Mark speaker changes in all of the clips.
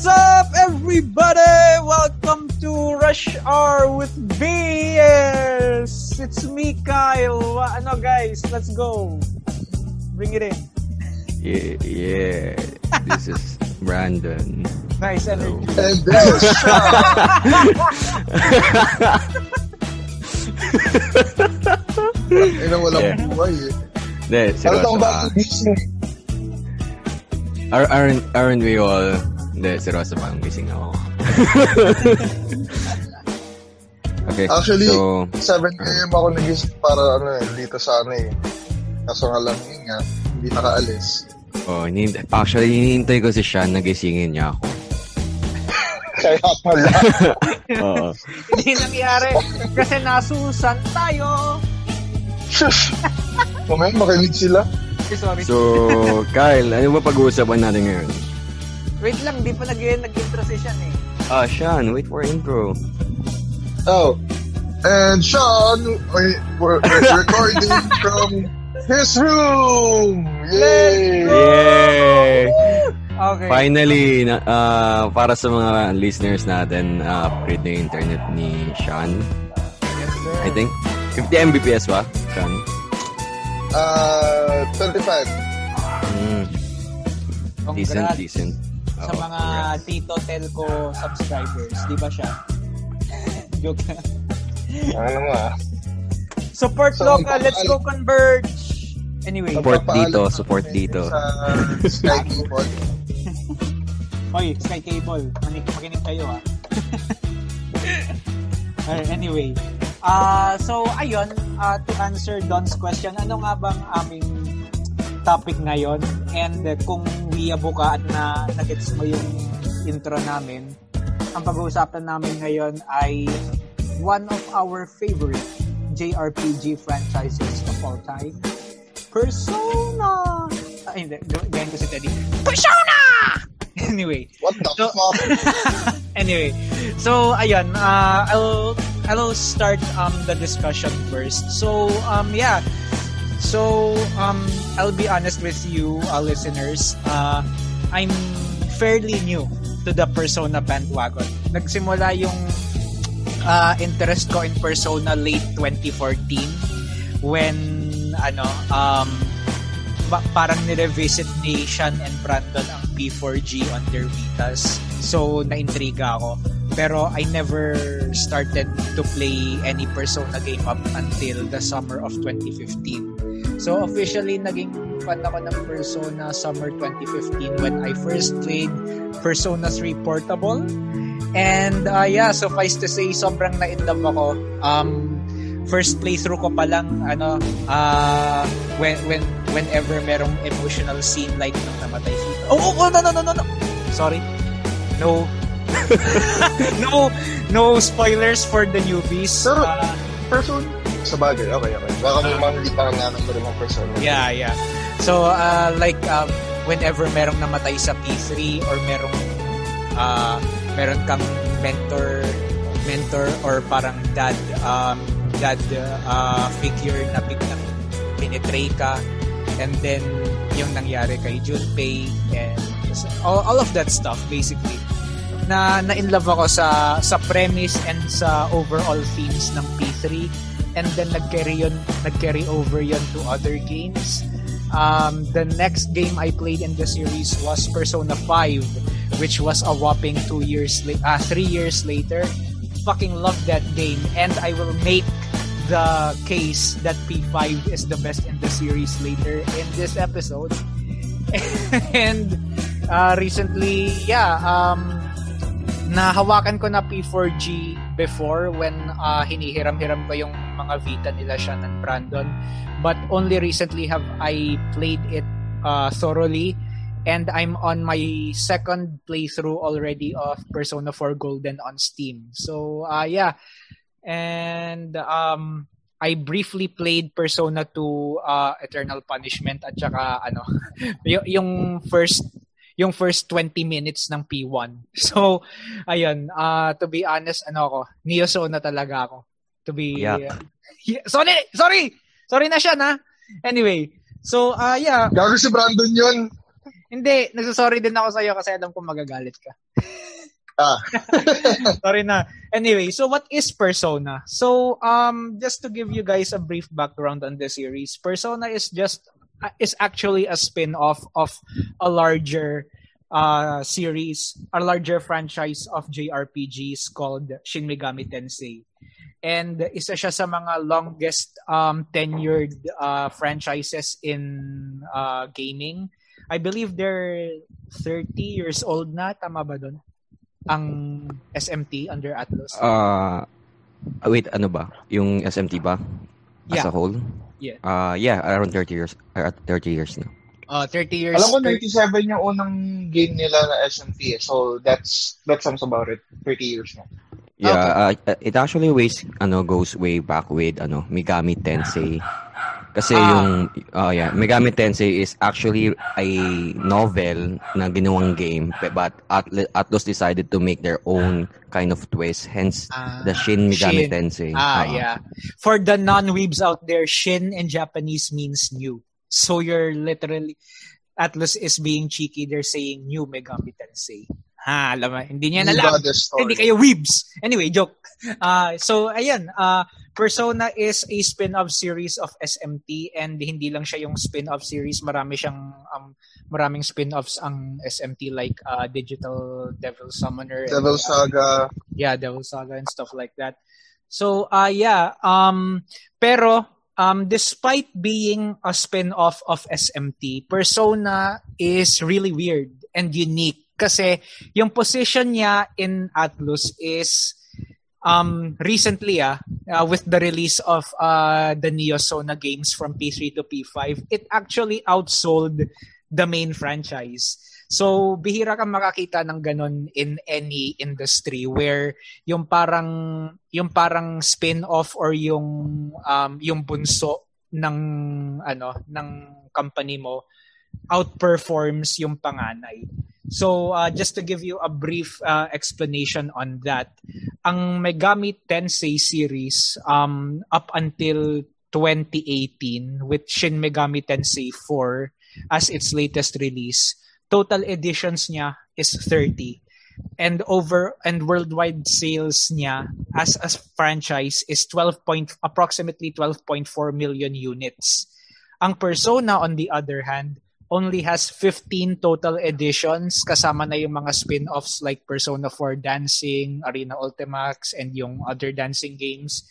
Speaker 1: What's up, everybody? Welcome to Rush Hour with BS. It's me, Kyle. Ano, guys? Let's go. Bring it in.
Speaker 2: Yeah, yeah. This is Brandon.
Speaker 1: Nice energy.
Speaker 3: And this is Sean. Ina walang
Speaker 2: Yeah.
Speaker 3: buhay eh.
Speaker 2: Hindi,
Speaker 3: Ano
Speaker 2: seryoso
Speaker 3: tong
Speaker 2: ka.
Speaker 3: bagong
Speaker 2: aren't, aren't we all... Hindi, seryoso pa. Gising ako. okay,
Speaker 3: Actually,
Speaker 2: so...
Speaker 3: 7 a.m. ako nagising para ano eh, dito sa ano eh. Kaso nga lang yun nga, hindi nakaalis.
Speaker 2: Oh, hinihintay, actually, hinihintay ko si Sean nagisingin niya ako.
Speaker 3: Kaya pala.
Speaker 2: Oo.
Speaker 1: Hindi nangyari. Kasi nasusan tayo.
Speaker 3: Shush! Mamaya makinig sila.
Speaker 1: Sorry.
Speaker 2: So, Kyle, ano ba pag-uusapan natin ngayon?
Speaker 1: Wait lang, di pa nag- nag-intro si Sean eh.
Speaker 2: Ah, Sean, wait for intro.
Speaker 3: Oh. And Sean, wait, we're, we're recording from his room! Yay!
Speaker 2: Yay!
Speaker 1: Okay.
Speaker 2: Finally, na, ah, para sa mga listeners natin, na-upgrade na yung internet ni Sean.
Speaker 1: Yes, sir.
Speaker 2: I think 50 Mbps ba? Sean?
Speaker 3: Uh, 25.
Speaker 2: Mm, decent,
Speaker 1: Congrats
Speaker 2: decent.
Speaker 1: Sa mga Tito Telco subscribers. Di ba siya? Joke lang.
Speaker 3: Ano nga?
Speaker 1: Support
Speaker 3: So,
Speaker 1: local. Let's go converge. Anyway.
Speaker 2: Support dito, support dito.
Speaker 3: Sa Sky Cable.
Speaker 1: Hoy, Sky Cable. Manig makinig kayo ah. Alright, anyway. Ah, so ayun, ah, to answer Don's question, ano nga bang aming topic ngayon? And uh, kung wiyabo ka at na nagets mo yung intro namin, ang pag-uusapan namin ngayon ay one of our favorite JRPG franchises of all time, Persona! Ay, hindi. Gayan ko si Teddy. Persona! Anyway,
Speaker 3: What the
Speaker 1: So-
Speaker 3: fuck?
Speaker 1: anyway, so ayun, uh, I'll I'll start um the discussion first. So um yeah, so um I'll be honest with you, uh, listeners. Uh, I'm fairly new to the Persona bandwagon. Nagsimula yung uh, interest ko in Persona late 2014 when ano um ba- parang nirevisit ni Sean and Brandon ang P4G on their Vitas. So, naintriga ako. Pero I never started to play any Persona game up until the summer of 2015. So, officially, naging fan ako ng Persona summer 2015 when I first played Persona 3 Portable. And, uh, yeah, suffice to say, sobrang na-inlove ako. Um, first playthrough ko pa lang ano ah when when whenever merong emotional scene like nung namatay si Oh, oh, oh no no no no no. Sorry. No. no no spoilers for the newbies.
Speaker 3: Pero-
Speaker 1: Ah,
Speaker 3: Person? Sa bagay, okay, okay. Baka may pa namin ko rin mga person.
Speaker 1: yeah, yeah. So uh, like um, whenever merong namatay sa P3 or merong uh, meron kang mentor mentor or parang dad um, dad uh, figure na biglang pinetray ka and then yung nangyari kay Junpei and all, all of that stuff basically na na in love ako sa sa premise and sa overall themes ng P3 and then nag-carry yun nag-carry over yun to other games. Um, the next game I played in the series was Persona 5 which was a whopping two years la- uh, three years later. Fucking love that game. And I will make the case that P5 is the best in the series later in this episode. And uh, recently yeah um nahawakan ko na P4G before when uh, hinihiram-hiram ko yung mga Vita nila siya ng Brandon but only recently have I played it uh, thoroughly and I'm on my second playthrough already of Persona 4 Golden on Steam so uh, yeah and um I briefly played Persona 2 uh, Eternal Punishment at saka ano y- yung first yung first 20 minutes ng P1. So, ayun, uh, to be honest, ano ako, Neo na talaga ako. To be...
Speaker 2: Yak.
Speaker 1: Yeah, sorry! Sorry! Sorry na siya, na. Anyway, so, uh, yeah.
Speaker 3: Gago si Brandon yun.
Speaker 1: Hindi, nagsasorry din ako sa'yo kasi alam ko magagalit ka.
Speaker 3: Ah.
Speaker 1: Sorry na. Anyway, so what is Persona? So, um, just to give you guys a brief background on the series, Persona is just uh, is actually a spin-off of a larger uh, series, a larger franchise of JRPGs called Shin Megami Tensei. And isa siya sa mga longest um, tenured uh, franchises in uh, gaming. I believe they're 30 years old na. Tama ba doon? Ang SMT under Atlus?
Speaker 2: Uh, wait, ano ba? Yung SMT ba? As
Speaker 1: Yeah.
Speaker 2: a whole?
Speaker 1: Yeah.
Speaker 2: Uh, yeah, around 30 years. Uh, 30 years na.
Speaker 1: Uh, 30 years.
Speaker 3: Alam ko
Speaker 1: thir-
Speaker 3: 97 yung unang game nila na SMT. eh. So that's that sums about it. 30 years na.
Speaker 2: Yeah, uh, it actually ways ano goes way back with ano Megami Tensei. Kasi
Speaker 1: Ah.
Speaker 2: yung uh, yeah, Megami Tensei is actually a novel na ginawang game but Atl- Atlus decided to make their own kind of twist hence
Speaker 1: Ah,
Speaker 2: the Shin Megami
Speaker 1: Shin.
Speaker 2: Tensei.
Speaker 1: Ah,
Speaker 2: Uh,
Speaker 1: yeah. For the non-weebs out there, Shin in Japanese means new. So you're literally, Atlus is being cheeky. They're saying new Megami Tensei. Ha, alam mo, hindi niya
Speaker 3: New
Speaker 1: alam. Hindi kayo weebs. Anyway, joke. Uh, so, ayan. Uh, Persona is a spin-off series of SMT and hindi lang siya yung spin-off series. Marami siyang, um, maraming spin-offs ang SMT like uh, Digital Devil Summoner. and,
Speaker 3: Devil
Speaker 1: uh,
Speaker 3: Saga.
Speaker 1: yeah, Devil Saga and stuff like that. So, uh, yeah, um, pero, um, despite being a spin-off of SMT, Persona is really weird and unique kasi yung position niya in Atlus is um, recently ah, uh, with the release of uh, the Neo Sona games from P3 to P5, it actually outsold the main franchise. So, bihira kang makakita ng ganun in any industry where yung parang yung parang spin-off or yung um, yung bunso ng ano ng company mo outperforms yung panganay. So, uh, just to give you a brief uh, explanation on that, ang Megami Tensei series um, up until 2018 with Shin Megami Tensei 4 as its latest release, total editions niya is 30 and over and worldwide sales niya as a franchise is 12 point approximately 12.4 million units. Ang Persona on the other hand only has 15 total editions kasama na yung mga spin-offs like Persona 4 Dancing, Arena Ultimax and yung other dancing games.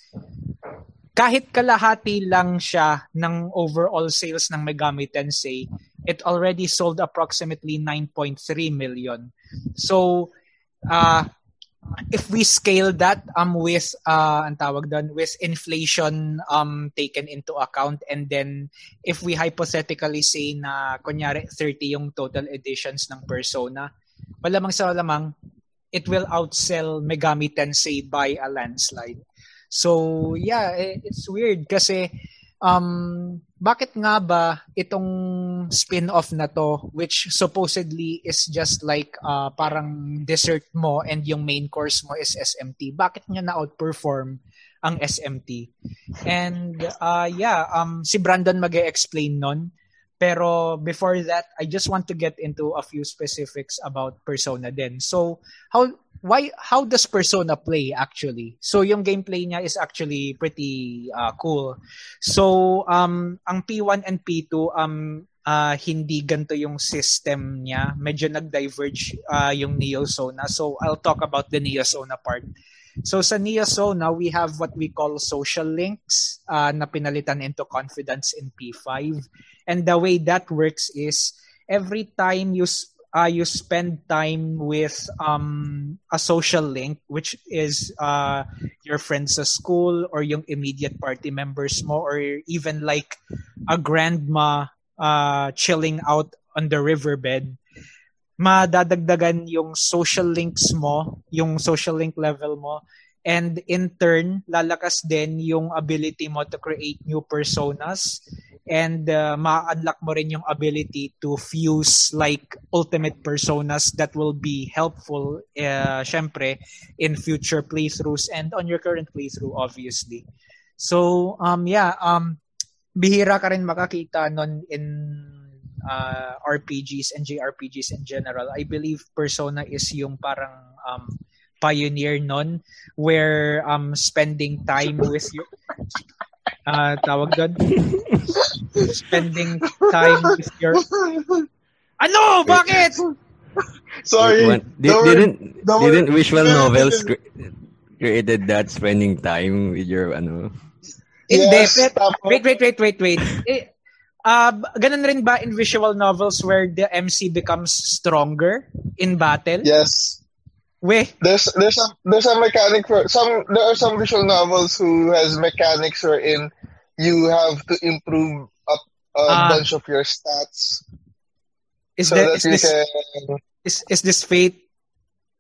Speaker 1: Kahit kalahati lang siya ng overall sales ng Megami Tensei, it already sold approximately 9.3 million. So, uh, if we scale that um with uh ang tawag doon with inflation um taken into account and then if we hypothetically say na kunyari 30 yung total editions ng Persona malamang sa malamang it will outsell Megami Tensei by a landslide. So yeah eh, it's weird kasi um bakit nga ba itong spin-off na to which supposedly is just like uh, parang dessert mo and yung main course mo is SMT bakit niya na outperform ang SMT and uh, yeah um si Brandon mag-explain nun pero before that I just want to get into a few specifics about Persona din so how why how does Persona play actually? So yung gameplay niya is actually pretty uh, cool. So um ang P1 and P2 um uh, hindi ganto yung system niya. Medyo nag-diverge uh, yung Neo Sona. So I'll talk about the Neo Sona part. So sa Neo Sona, we have what we call social links uh, na pinalitan into confidence in P5. And the way that works is every time you uh, you spend time with um, a social link, which is uh, your friends sa school or yung immediate party members mo or even like a grandma uh, chilling out on the riverbed, madadagdagan yung social links mo, yung social link level mo, and in turn, lalakas din yung ability mo to create new personas and uh, ma-unlock mo rin yung ability to fuse like ultimate personas that will be helpful uh, syempre in future playthroughs and on your current playthrough obviously. So um yeah, um bihira ka rin makakita nun in uh, RPGs and JRPGs in general, I believe Persona is yung parang um, pioneer nun where um spending time with you uh, tawag doon spending time with your ano? Bakit?
Speaker 3: Sorry.
Speaker 2: What- Di-
Speaker 3: Don't
Speaker 2: didn't
Speaker 3: Don't
Speaker 2: didn't visual
Speaker 3: Yeah,
Speaker 2: novels cre- created that spending time with your ano?
Speaker 1: Hindi,
Speaker 3: Yes,
Speaker 1: pero-
Speaker 3: tapos-
Speaker 1: wait wait wait wait wait. Eh, uh, ganun rin ba in visual novels where the MC becomes stronger in battle
Speaker 3: Yes.
Speaker 1: we
Speaker 3: There's there's a there's a mechanic for some there are some visual novels who has mechanics wherein you have to improve up a
Speaker 1: Ah.
Speaker 3: bunch of your stats
Speaker 1: is
Speaker 3: so
Speaker 1: that
Speaker 3: that
Speaker 1: is this
Speaker 3: can
Speaker 1: is, is this fate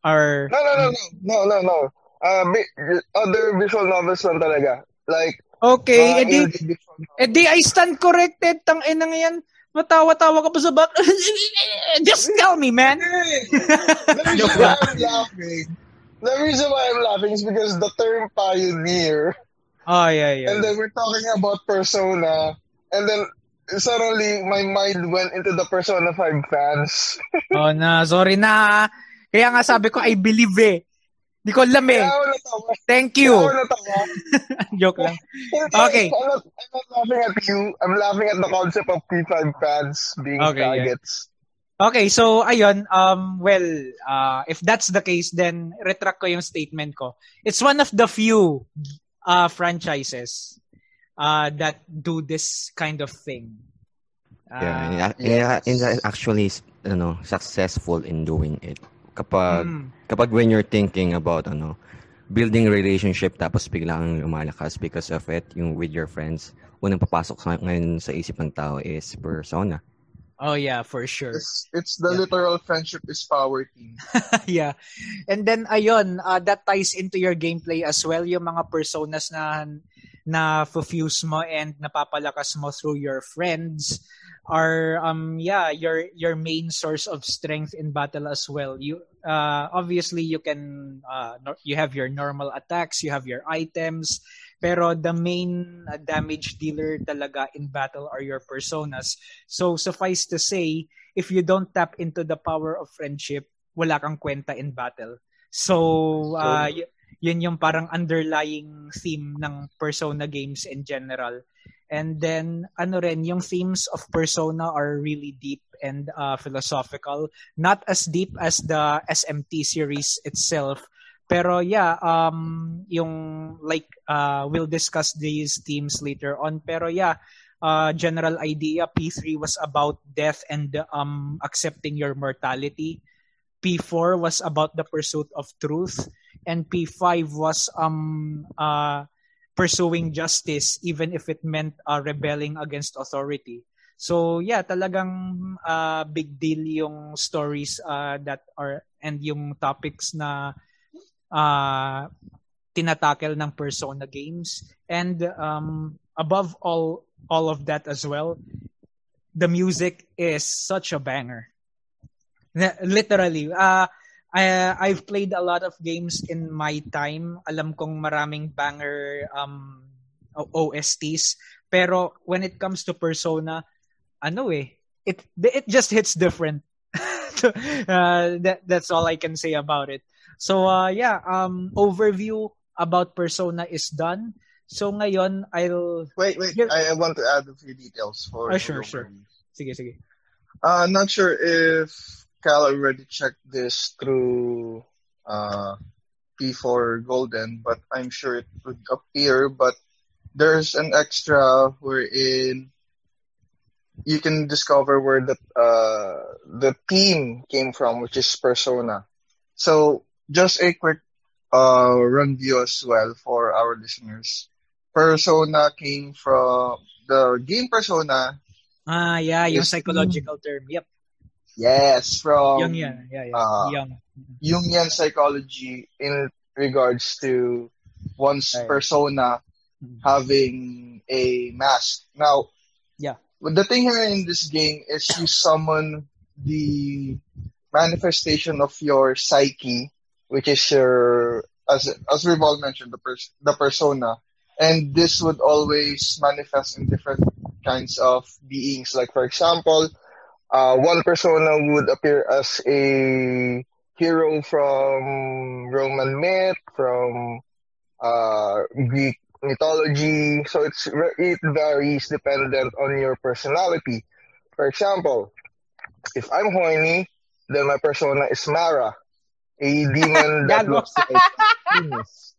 Speaker 1: or
Speaker 3: No no no no no no no. Uh, other visual novels lang talaga. Like
Speaker 1: okay
Speaker 3: uh,
Speaker 1: edi
Speaker 3: indie visual novels.
Speaker 1: Eh di, I stand corrected. Tang ina ngayon. Matawa-tawa ka pa sa back. Just tell me, man.
Speaker 3: the reason why I'm laughing the reason why I'm laughing is because the term pioneer
Speaker 1: Oh, yeah, yeah.
Speaker 3: and then we're talking about persona and then suddenly my mind went into the persona 5 fans
Speaker 1: oh, na. Sorry na. Kaya nga sabi ko, I believe eh. Di ko alam eh.
Speaker 3: Kaya ako natawa.
Speaker 1: Thank you. Joke lang. Okay.
Speaker 3: I'm I'm laughing at you. I'm laughing at the concept of P5 fans being
Speaker 1: Okay, yeah.
Speaker 3: targets.
Speaker 1: Okay, so ayun, um well, uh if that's the case then retract ko yung statement ko. It's one of the few uh franchises uh that do this kind of thing. Uh,
Speaker 2: yeah, yeah,
Speaker 3: yes.
Speaker 2: yeah, actually ano, successful in doing it. Kapag
Speaker 1: mm,
Speaker 2: kapag when you're thinking about ano, building relationship tapos biglang lumalakas because of it, yung with your friends, unang papasok sa ngayon sa isip ng tao is persona.
Speaker 1: Oh yeah, for sure.
Speaker 3: It's, it's the
Speaker 1: Yeah.
Speaker 3: literal friendship is power team.
Speaker 1: yeah. And then ayun, uh, that ties into your gameplay as well, yung mga personas na na fuse mo and napapalakas mo through your friends are um yeah, your your main source of strength in battle as well. You uh obviously you can uh you have your normal attacks, you have your items, pero the main uh, damage dealer talaga in battle are your personas. So suffice to say, if you don't tap into the power of friendship, wala kang kwenta in battle. So, uh, y- yun yung parang underlying theme ng Persona games in general. And then, ano rin, yung themes of Persona are really deep and uh, philosophical. Not as deep as the SMT series itself. Pero yeah, um, yung like, uh, we'll discuss these themes later on. Pero yeah, uh, general idea, P3 was about death and um, accepting your mortality. P4 was about the pursuit of truth, and P5 was um uh pursuing justice even if it meant uh, rebelling against authority. So yeah, talagang uh, big deal yung stories uh, that are and yung topics na uh, tinatakel ng Persona games and um, above all all of that as well, the music is such a banger. Literally, uh, I, I've played a lot of games in my time. Alam kong maraming banger um, OSTs. Pero when it comes to Persona, ano eh, it it just hits different. uh, that that's all I can say about it. So uh, yeah, um, overview about Persona is done. So ngayon, I'll
Speaker 3: Wait, wait.
Speaker 1: Yeah.
Speaker 3: I, I want to add a few details for
Speaker 1: Ah, sure, sure. sige sige.
Speaker 3: Uh, not sure if Cal already checked this through uh, P4 Golden, but I'm sure it would appear. But there's an extra wherein you can discover where the uh, the theme came from, which is Persona. So just a quick uh, run view as well for our listeners. Persona came from the game Persona.
Speaker 1: Ah, yeah, yung
Speaker 3: Yes.
Speaker 1: psychological term. Yep.
Speaker 3: Yes, from
Speaker 1: Young yan. Yeah, yeah.
Speaker 3: uh,
Speaker 1: Young.
Speaker 3: Jungian psychology in regards to one's
Speaker 1: Right.
Speaker 3: persona
Speaker 1: Mhm.
Speaker 3: having a mask. Now,
Speaker 1: Yeah.
Speaker 3: But the thing here in this game is you summon the manifestation of your psyche, which is your as as we've all mentioned the pers- the persona, and this would always manifest in different kinds of beings. Like for example, uh, one persona would appear as a hero from Roman myth, from uh, Greek mythology. So it's it varies dependent on your personality. For example, if I'm horny, then my persona is Mara, a demon that
Speaker 1: Gago.
Speaker 3: looks like a penis.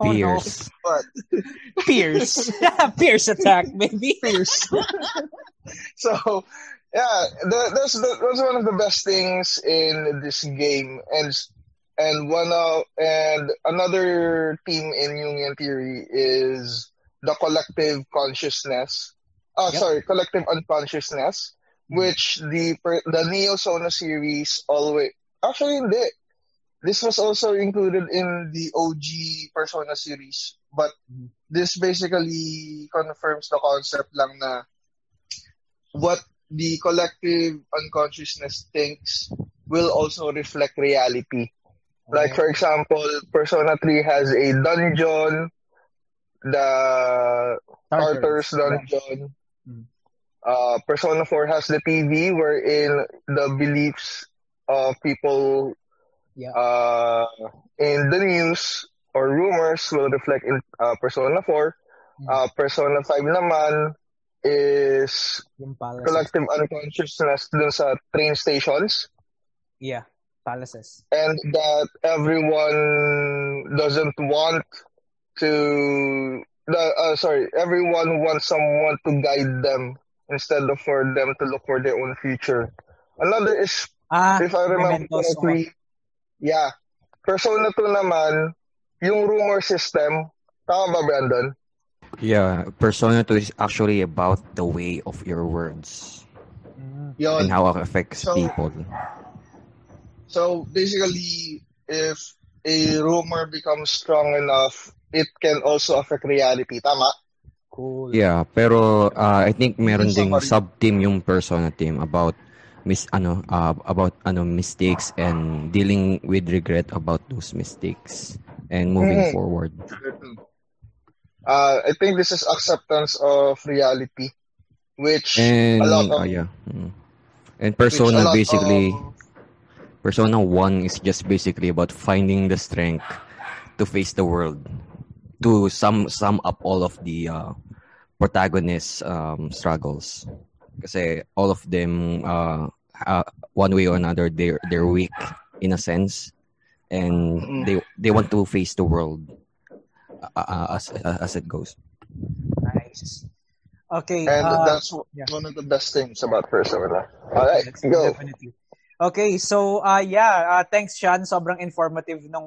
Speaker 1: Oh, no.
Speaker 2: Pierce.
Speaker 3: But
Speaker 1: Pierce. Pierce attack, baby.
Speaker 3: fierce. so yeah, that, that's the, that's one of the best things in this game, and and one of and another theme in Jungian theory is the collective consciousness. Oh,
Speaker 1: Yep.
Speaker 3: sorry, collective unconsciousness, mm-hmm. which the the Neo Sona series always actually hindi. This was also included in the OG Persona series, but mm-hmm. this basically confirms the concept lang na what the collective unconsciousness thinks will also reflect reality. Like for example, Persona 3 has a dungeon, the Tartarus dungeon.
Speaker 1: Mm.
Speaker 3: Uh, Persona 4 has the TV wherein the beliefs of people
Speaker 1: Yeah.
Speaker 3: uh, in the news or rumors will reflect in uh, Persona 4.
Speaker 1: Mm.
Speaker 3: Uh, Persona 5 naman is collective unconsciousness dun sa train stations
Speaker 1: Yeah. Palaces.
Speaker 3: and that everyone doesn't want to the uh, sorry everyone wants someone to guide them instead of for them to look for their own future another is
Speaker 1: Ah,
Speaker 3: if I remember
Speaker 1: Mementos.
Speaker 3: correctly yeah Persona 2 naman yung rumor system tama ba Brandon
Speaker 2: Yeah, Persona 2 is actually about the way of your words
Speaker 1: Mm.
Speaker 3: Yun.
Speaker 2: and how it affects
Speaker 3: So-
Speaker 2: people.
Speaker 3: So basically, if a rumor becomes strong enough, it can also affect reality. Tama?
Speaker 1: Cool.
Speaker 2: Yeah, pero uh, I think meron ding sub-team yung Persona team about mis ano uh, about ano mistakes and dealing with regret about those mistakes and moving
Speaker 3: Mhm.
Speaker 2: forward.
Speaker 3: Uh, I think this is acceptance of reality, which
Speaker 2: And
Speaker 3: a lot of
Speaker 2: oh, yeah. Mm. And Persona basically
Speaker 3: of-
Speaker 2: Persona 1 is just basically about finding the strength to face the world. To sum sum up all of the uh, protagonists' um, struggles. Kasi all of them, uh, uh, one way or another, they're, they're weak in a sense. And
Speaker 3: Mm.
Speaker 2: they they want to face the world uh, uh, as, as it goes.
Speaker 1: Nice. Okay.
Speaker 3: and
Speaker 1: uh,
Speaker 3: that's
Speaker 1: yeah.
Speaker 3: one of the best things about Persona. All right,
Speaker 1: Yes,
Speaker 3: go.
Speaker 1: Definitely. Okay, so uh yeah, uh, thanks Sean, sobrang informative nung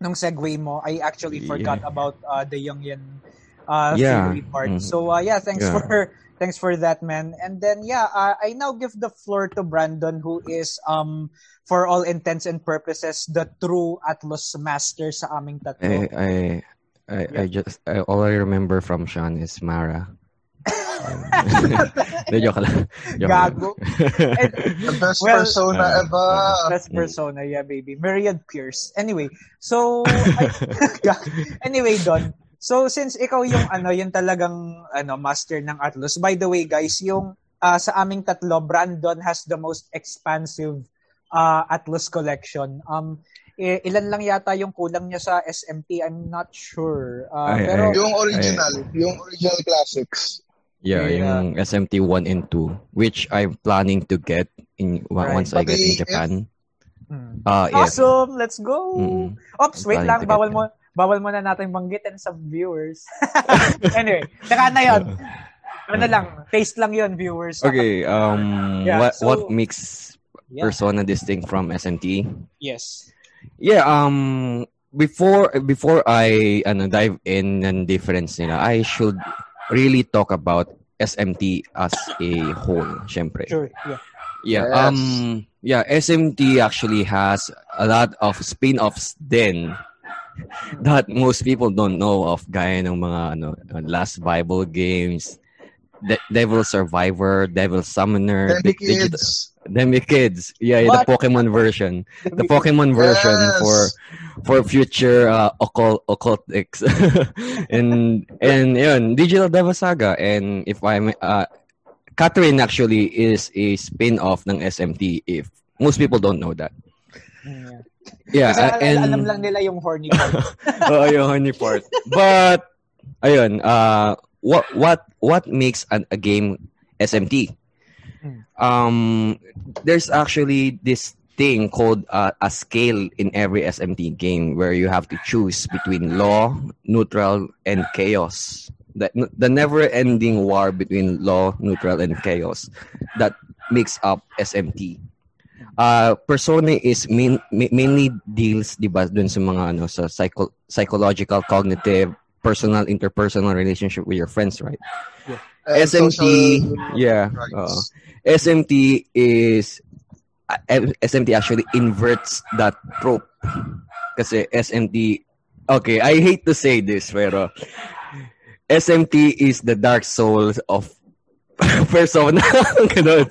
Speaker 1: nung segue mo. I actually
Speaker 2: Yeah.
Speaker 1: forgot about uh, the Jungian uh
Speaker 2: Yeah.
Speaker 1: theory part.
Speaker 2: Mhm.
Speaker 1: So uh yeah, thanks
Speaker 2: Yeah.
Speaker 1: for thanks for that man. And then yeah, uh, I now give the floor to Brandon who is um for all intents and purposes the true Atlas master sa aming
Speaker 2: I,
Speaker 1: tatlo.
Speaker 2: I, I, I just, I, all I remember from Sean is Mara. Hindi, joke lang. Joke.
Speaker 1: Gago. And,
Speaker 3: The best
Speaker 1: Well-
Speaker 3: Persona
Speaker 2: Uh,
Speaker 3: ever.
Speaker 1: Best persona, yeah, baby. Myriad Pierce. Anyway, so, I- anyway, Don. So, since ikaw yung, ano, yung talagang, ano, master ng Atlas. By the way, guys, yung, uh, sa aming tatlo, Brandon has the most expansive uh, Atlas collection. Um, i- ilan lang yata yung kulang niya sa SMT? I'm not sure. Uh,
Speaker 2: Ay,
Speaker 1: pero,
Speaker 2: ay.
Speaker 3: Yung original, yung original classics.
Speaker 2: Yeah,
Speaker 1: Yeah.
Speaker 2: yung SMT 1 and 2, which I'm planning to get in
Speaker 1: Right.
Speaker 2: once I get in Japan.
Speaker 1: hmm.
Speaker 2: Uh, if,
Speaker 1: awesome! Let's go!
Speaker 2: Mm-mm.
Speaker 1: Ops, wait
Speaker 2: Planning
Speaker 1: lang. Bawal mo, bawal mo na natin banggitin sa viewers. anyway, saka na yun. Ano lang, taste lang yun, viewers.
Speaker 2: Okay, um,
Speaker 1: Yeah,
Speaker 2: what
Speaker 1: so-
Speaker 2: what makes
Speaker 1: Yeah.
Speaker 2: Persona distinct from SMT?
Speaker 1: Yes.
Speaker 2: Yeah, um, before before I ano, dive in ng difference nila, I should really talk about SMT as a whole, syempre.
Speaker 1: Sure. Yeah.
Speaker 2: Yeah,
Speaker 3: Yes.
Speaker 2: um yeah, SMT actually has a lot of spin-offs then that most people don't know of gaya ng mga ano Last Bible games, De- Devil Survivor, Devil Summoner,
Speaker 3: Candy
Speaker 2: Di- Digita-
Speaker 3: Kids.
Speaker 2: Demi Kids. Yeah, the Pokemon version. The Pokemon version
Speaker 3: Yes.
Speaker 2: for for future uh, occult occultics. and and yun, Digital Deva Saga and if I'm uh Catherine actually is a spin-off ng SMT if most people don't know that.
Speaker 1: Mm,
Speaker 2: Yeah,
Speaker 1: Kasi
Speaker 2: uh, and
Speaker 1: alam lang nila yung horny part.
Speaker 2: Oo, yung honey part. But ayun, uh what what what makes an, a game SMT? Um there's actually this thing called uh, a scale in every SMT game where you have to choose between law, neutral and chaos. The, the never-ending war between law, neutral and chaos that makes up SMT. Uh, Persona is main, mainly deals, di ba, dun sa mga ano, sa psycho, psychological, cognitive, personal, interpersonal relationship with your friends, right?
Speaker 3: And
Speaker 2: SMT,
Speaker 3: social
Speaker 2: yeah.
Speaker 3: rights.
Speaker 2: oo. SMT is uh, SMT actually inverts that trope. Kasi SMT Okay, I hate to say this pero SMT is the dark soul of persona. Ganun.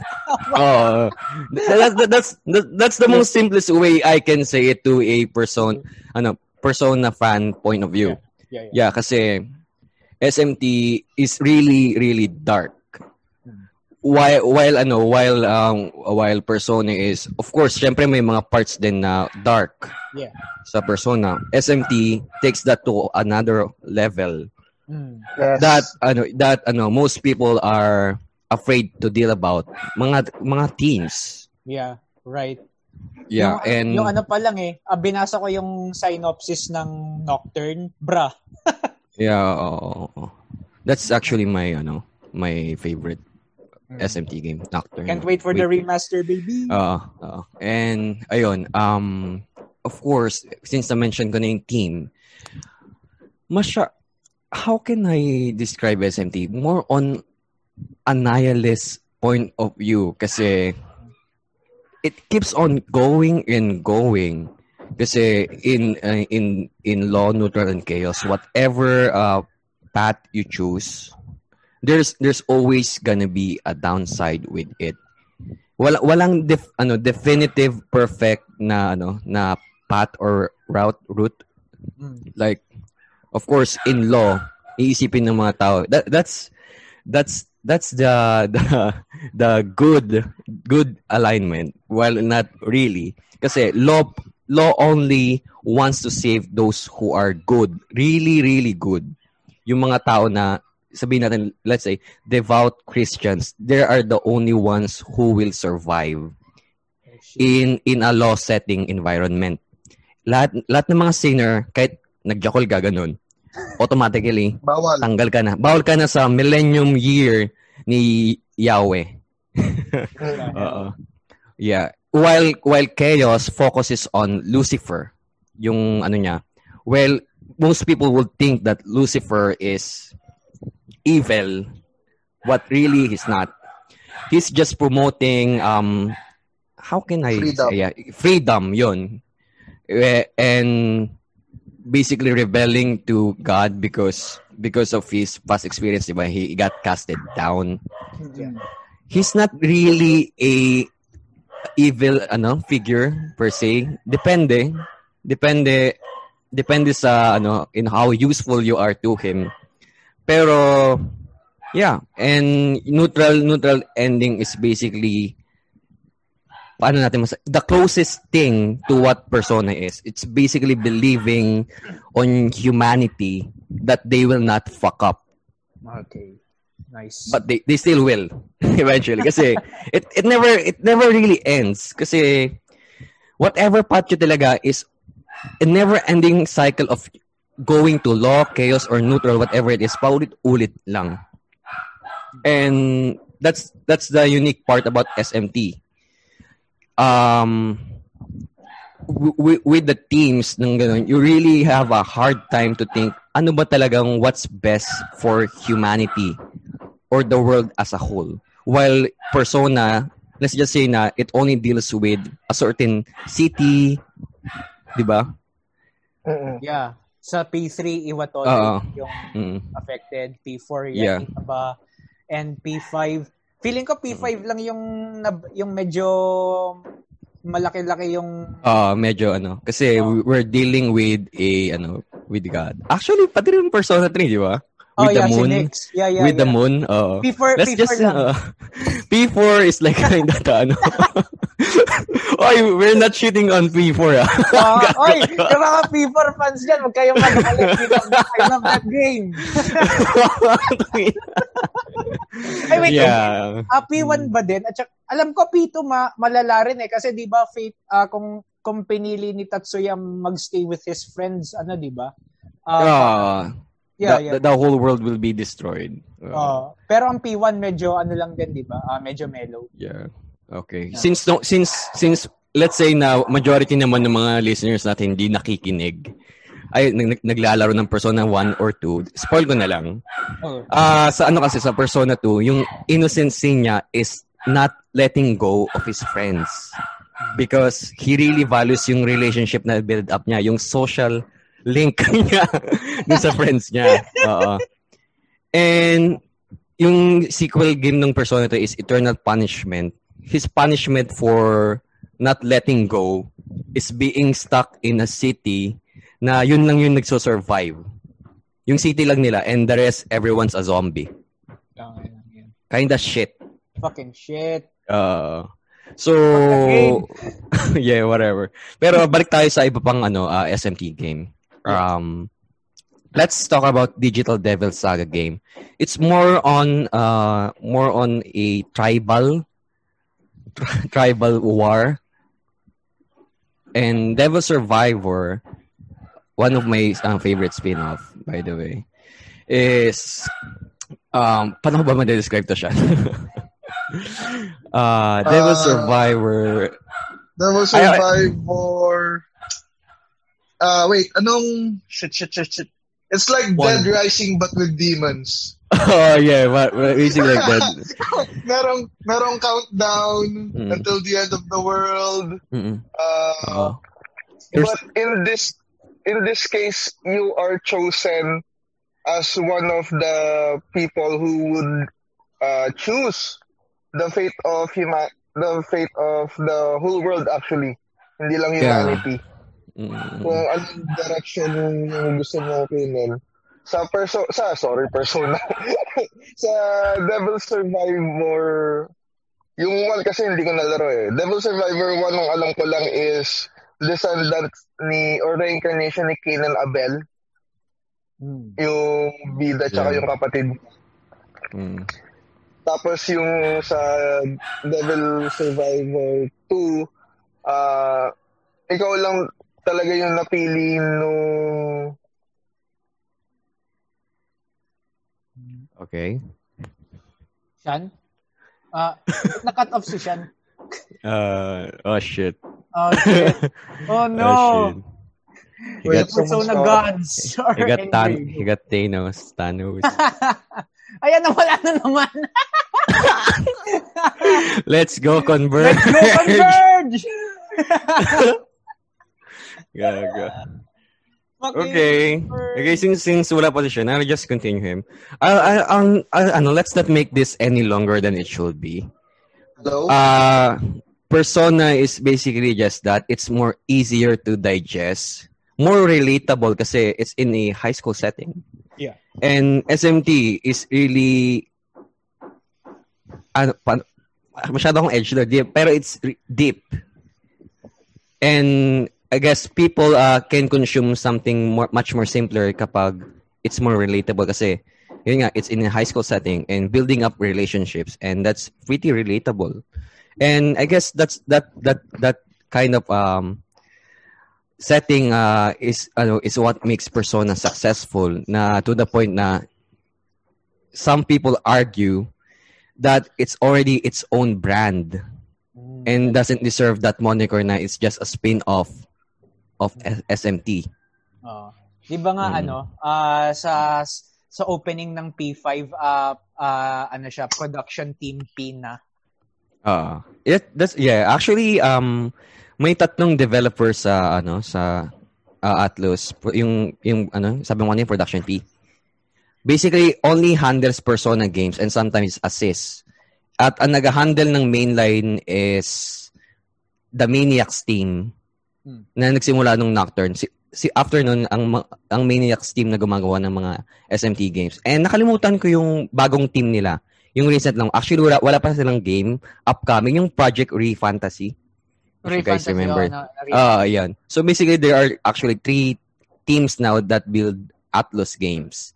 Speaker 2: Oo. That- that- that's that- that's the most simplest way I can say it to a person ano persona fan point of view.
Speaker 1: Yeah, yeah.
Speaker 2: Yeah, kasi SMT is really really dark. While while ano while um while Persona is of course syempre may mga parts din na dark
Speaker 1: Yeah.
Speaker 2: sa Persona. SMT takes that to another level
Speaker 1: Mm.
Speaker 3: Yes.
Speaker 2: that ano that ano most people are afraid to deal about mga mga teens.
Speaker 1: Yeah, right.
Speaker 2: Yeah,
Speaker 1: yung,
Speaker 2: and
Speaker 1: yung ano pa lang eh, ah, binasa ko yung synopsis ng Nocturne, bra.
Speaker 2: yeah, oo, oo. that's actually my ano my favorite SMT game, Nocturne.
Speaker 1: Can't wait for the
Speaker 2: Wait.
Speaker 1: remaster, baby.
Speaker 2: Oo, oo. And, ayun, um, of course, since na-mention ko na yung team, masya, how can I describe SMT? More on a nihilist point of view kasi it keeps on going and going. Kasi in uh, in in law neutral and chaos whatever uh, path you choose there's there's always gonna be a downside with it. Wala walang def, ano definitive perfect na ano na path or route route.
Speaker 1: Mm.
Speaker 2: like of course in law iisipin ng mga tao. That that's that's that's the the the good good alignment. Well not really. Kasi law law only wants to save those who are good. Really really good. Yung mga tao na sabihin natin let's say devout Christians they are the only ones who will survive in in a law setting environment. Lahat lahat ng mga sinner kahit nagjakol ka ganun automatically
Speaker 3: Bawal.
Speaker 2: tanggal ka na bawal ka na sa millennium year ni Yahweh Oo. yeah while while chaos focuses on Lucifer yung ano niya well most people would think that Lucifer is evil what really he's not he's just promoting um how can I
Speaker 3: Freedom.
Speaker 2: say yeah, freedom yun Eh, and basically rebelling to God because because of his past experience diba? He got casted down.
Speaker 1: Yeah.
Speaker 2: he's not really a evil ano figure per se. Depende. Depende depende sa ano in how useful you are to him. Pero yeah. And neutral neutral ending is basically paano natin mas the closest thing to what persona is it's basically believing on humanity that they will not fuck up.
Speaker 1: Okay. Nice.
Speaker 2: but they they still will eventually. Kasi it it never it never really ends. Kasi whatever path you talaga is a never ending cycle of going to law chaos or neutral whatever it is paulit-ulit lang. And that's that's the unique part about SMT um w- with the teams ng ganun, you really have a hard time to think ano ba talagang what's best for humanity or the world as a whole. While Persona, let's just say na it only deals with a certain city, di ba?
Speaker 1: Yeah. Sa P3, Iwatodre
Speaker 2: Oo.
Speaker 1: yung
Speaker 2: Mm.
Speaker 1: affected. P4,
Speaker 2: Yeah.
Speaker 1: yan, iba. And P5, Feeling ko P5 lang yung yung medyo malaki-laki yung
Speaker 2: Ah, medyo ano, kasi
Speaker 1: Oh.
Speaker 2: we're dealing with a ano, with God. Actually, pati rin Persona 3, di ba?
Speaker 1: Oh,
Speaker 2: With the
Speaker 1: yeah,
Speaker 2: moon.
Speaker 1: si Nix. Yeah, yeah,
Speaker 2: with the
Speaker 1: yeah.
Speaker 2: moon. Oo.
Speaker 1: P4,
Speaker 2: Let's
Speaker 1: P4
Speaker 2: just
Speaker 1: lang.
Speaker 2: uh, P4 is like kind of ano. Oy, we're not shooting on P4 ah.
Speaker 1: Ah, oy, yung mga P4 fans dyan, huwag kayong magalit. I love that- game. Ay, wait.
Speaker 2: yeah.
Speaker 1: Ah, P1 ba din? At saka, alam ko P2 ma malala rin eh. Kasi di ba Fate, ah, kung, kung pinili ni Tatsuya magstay with his friends, ano di ba? Ah,
Speaker 2: Ah,
Speaker 1: yeah,
Speaker 2: the,
Speaker 1: yeah.
Speaker 2: the, the whole world will be destroyed. Uh,
Speaker 1: pero ang P1 medyo ano lang din, di ba? Ah, medyo mellow.
Speaker 2: Yeah. Okay. Since no, since since let's say na majority naman ng mga listeners natin hindi nakikinig ay nag, nag- naglalaro ng Persona 1 or 2, spoil ko na lang. Ah, sa ano kasi sa Persona 2, yung innocency niya is not letting go of his friends because he really values yung relationship na build up niya, yung social link niya dun sa friends niya. Oo. And yung sequel game ng Persona 2 is Eternal Punishment. His punishment for not letting go is being stuck in a city na yun lang yung nagso-survive. Yung city lang nila and the rest, everyone's a zombie. Kinda shit.
Speaker 1: Fucking shit.
Speaker 2: Uh, so, yeah, whatever. Pero balik tayo sa iba pang ano, uh, SMT game. Um, let's talk about Digital Devil Saga game. It's more on uh, more on a tribal tribal war. And Devil Survivor, one of my uh, favorite spin-off, by the way, is um, paano ba ma-describe to siya? uh, Devil
Speaker 3: Ah.
Speaker 2: Survivor.
Speaker 3: Devil. Survivor. Ah, wait, anong shit shit shit shit. It's like
Speaker 2: One.
Speaker 3: Dead Rising but with demons.
Speaker 2: Oh yeah, basically like that.
Speaker 3: merong merong countdown
Speaker 2: Mm.
Speaker 3: until the end of the world.
Speaker 2: Mm-mm.
Speaker 3: Uh. But in this in this case, you are chosen as one of the people who would uh, choose the fate of huma- the fate of the whole world actually. Hindi lang
Speaker 2: Yeah. Mm-mm.
Speaker 3: Kung anong direction yung, yung gusto mo pinin. Sa perso sa sorry persona. sa Devil Survivor yung one kasi hindi ko nalaro eh. Devil Survivor 1 ang alam ko lang is descendant ni or reincarnation ni Kanan Abel,
Speaker 1: Hmm.
Speaker 3: yung bida tsaka
Speaker 2: Yeah.
Speaker 3: yung kapatid.
Speaker 2: Mm.
Speaker 3: Tapos yung sa Devil Survivor 2, ah ikaw lang talaga yung napili nung
Speaker 2: Okay.
Speaker 1: Shan? Ah, na-cut off si Shan.
Speaker 2: Uh, oh shit.
Speaker 1: Oh, shit. Oh, no.
Speaker 2: Oh shit. He
Speaker 3: Wait,
Speaker 2: got,
Speaker 1: Persona
Speaker 3: someone's
Speaker 1: gods.
Speaker 2: he got Tan, he got Thanos, Thanos.
Speaker 1: Ayan, nawala na naman.
Speaker 2: Let's go convert.
Speaker 1: Let's go converge!
Speaker 2: Gaga.
Speaker 1: Fucking
Speaker 2: Okay. Okay, since since wala pa si Sean, I'll just continue him. Uh, um, uh, ano, let's not make this any longer than it should be.
Speaker 3: Hello?
Speaker 2: Uh, Persona is basically just that. It's more easier to digest, more relatable kasi it's in a high school setting.
Speaker 1: Yeah.
Speaker 2: And SMT is really ano, pa, masyado akong edge there, deep, pero it's re- deep. And I guess people uh, can consume something more, much more simpler kapag it's more relatable kasi yun nga, it's in a high school setting and building up relationships and that's pretty relatable. And I guess that's that that that kind of um setting uh is ano is what makes persona successful na to the point na some people argue that it's already its own brand and doesn't deserve that moniker na it's just a spin-off of SMT.
Speaker 1: Oh. Di ba nga
Speaker 2: Mm.
Speaker 1: ano, ah sa sa opening ng P5 ah ah, ano siya, production team P na.
Speaker 2: Uh, it that's yeah, actually um may tatlong developers sa ano sa uh, Atlus yung yung ano sabi mo kanina production P. Basically only handles Persona games and sometimes assists. At ang nag-handle ng mainline is the Maniacs team
Speaker 1: Hmm.
Speaker 2: na nagsimula nung Nocturne. Si, si after nun, ang, ang Maniacs team na gumagawa ng mga SMT games. And nakalimutan ko yung bagong team nila. Yung recent lang. Actually, wala, wala pa silang game. Upcoming, yung Project Re-Fantasy. If
Speaker 1: Ray
Speaker 2: you guys remember.
Speaker 1: oh, na- na-
Speaker 2: Ah, ayan. So basically, there are actually three teams now that build Atlus games.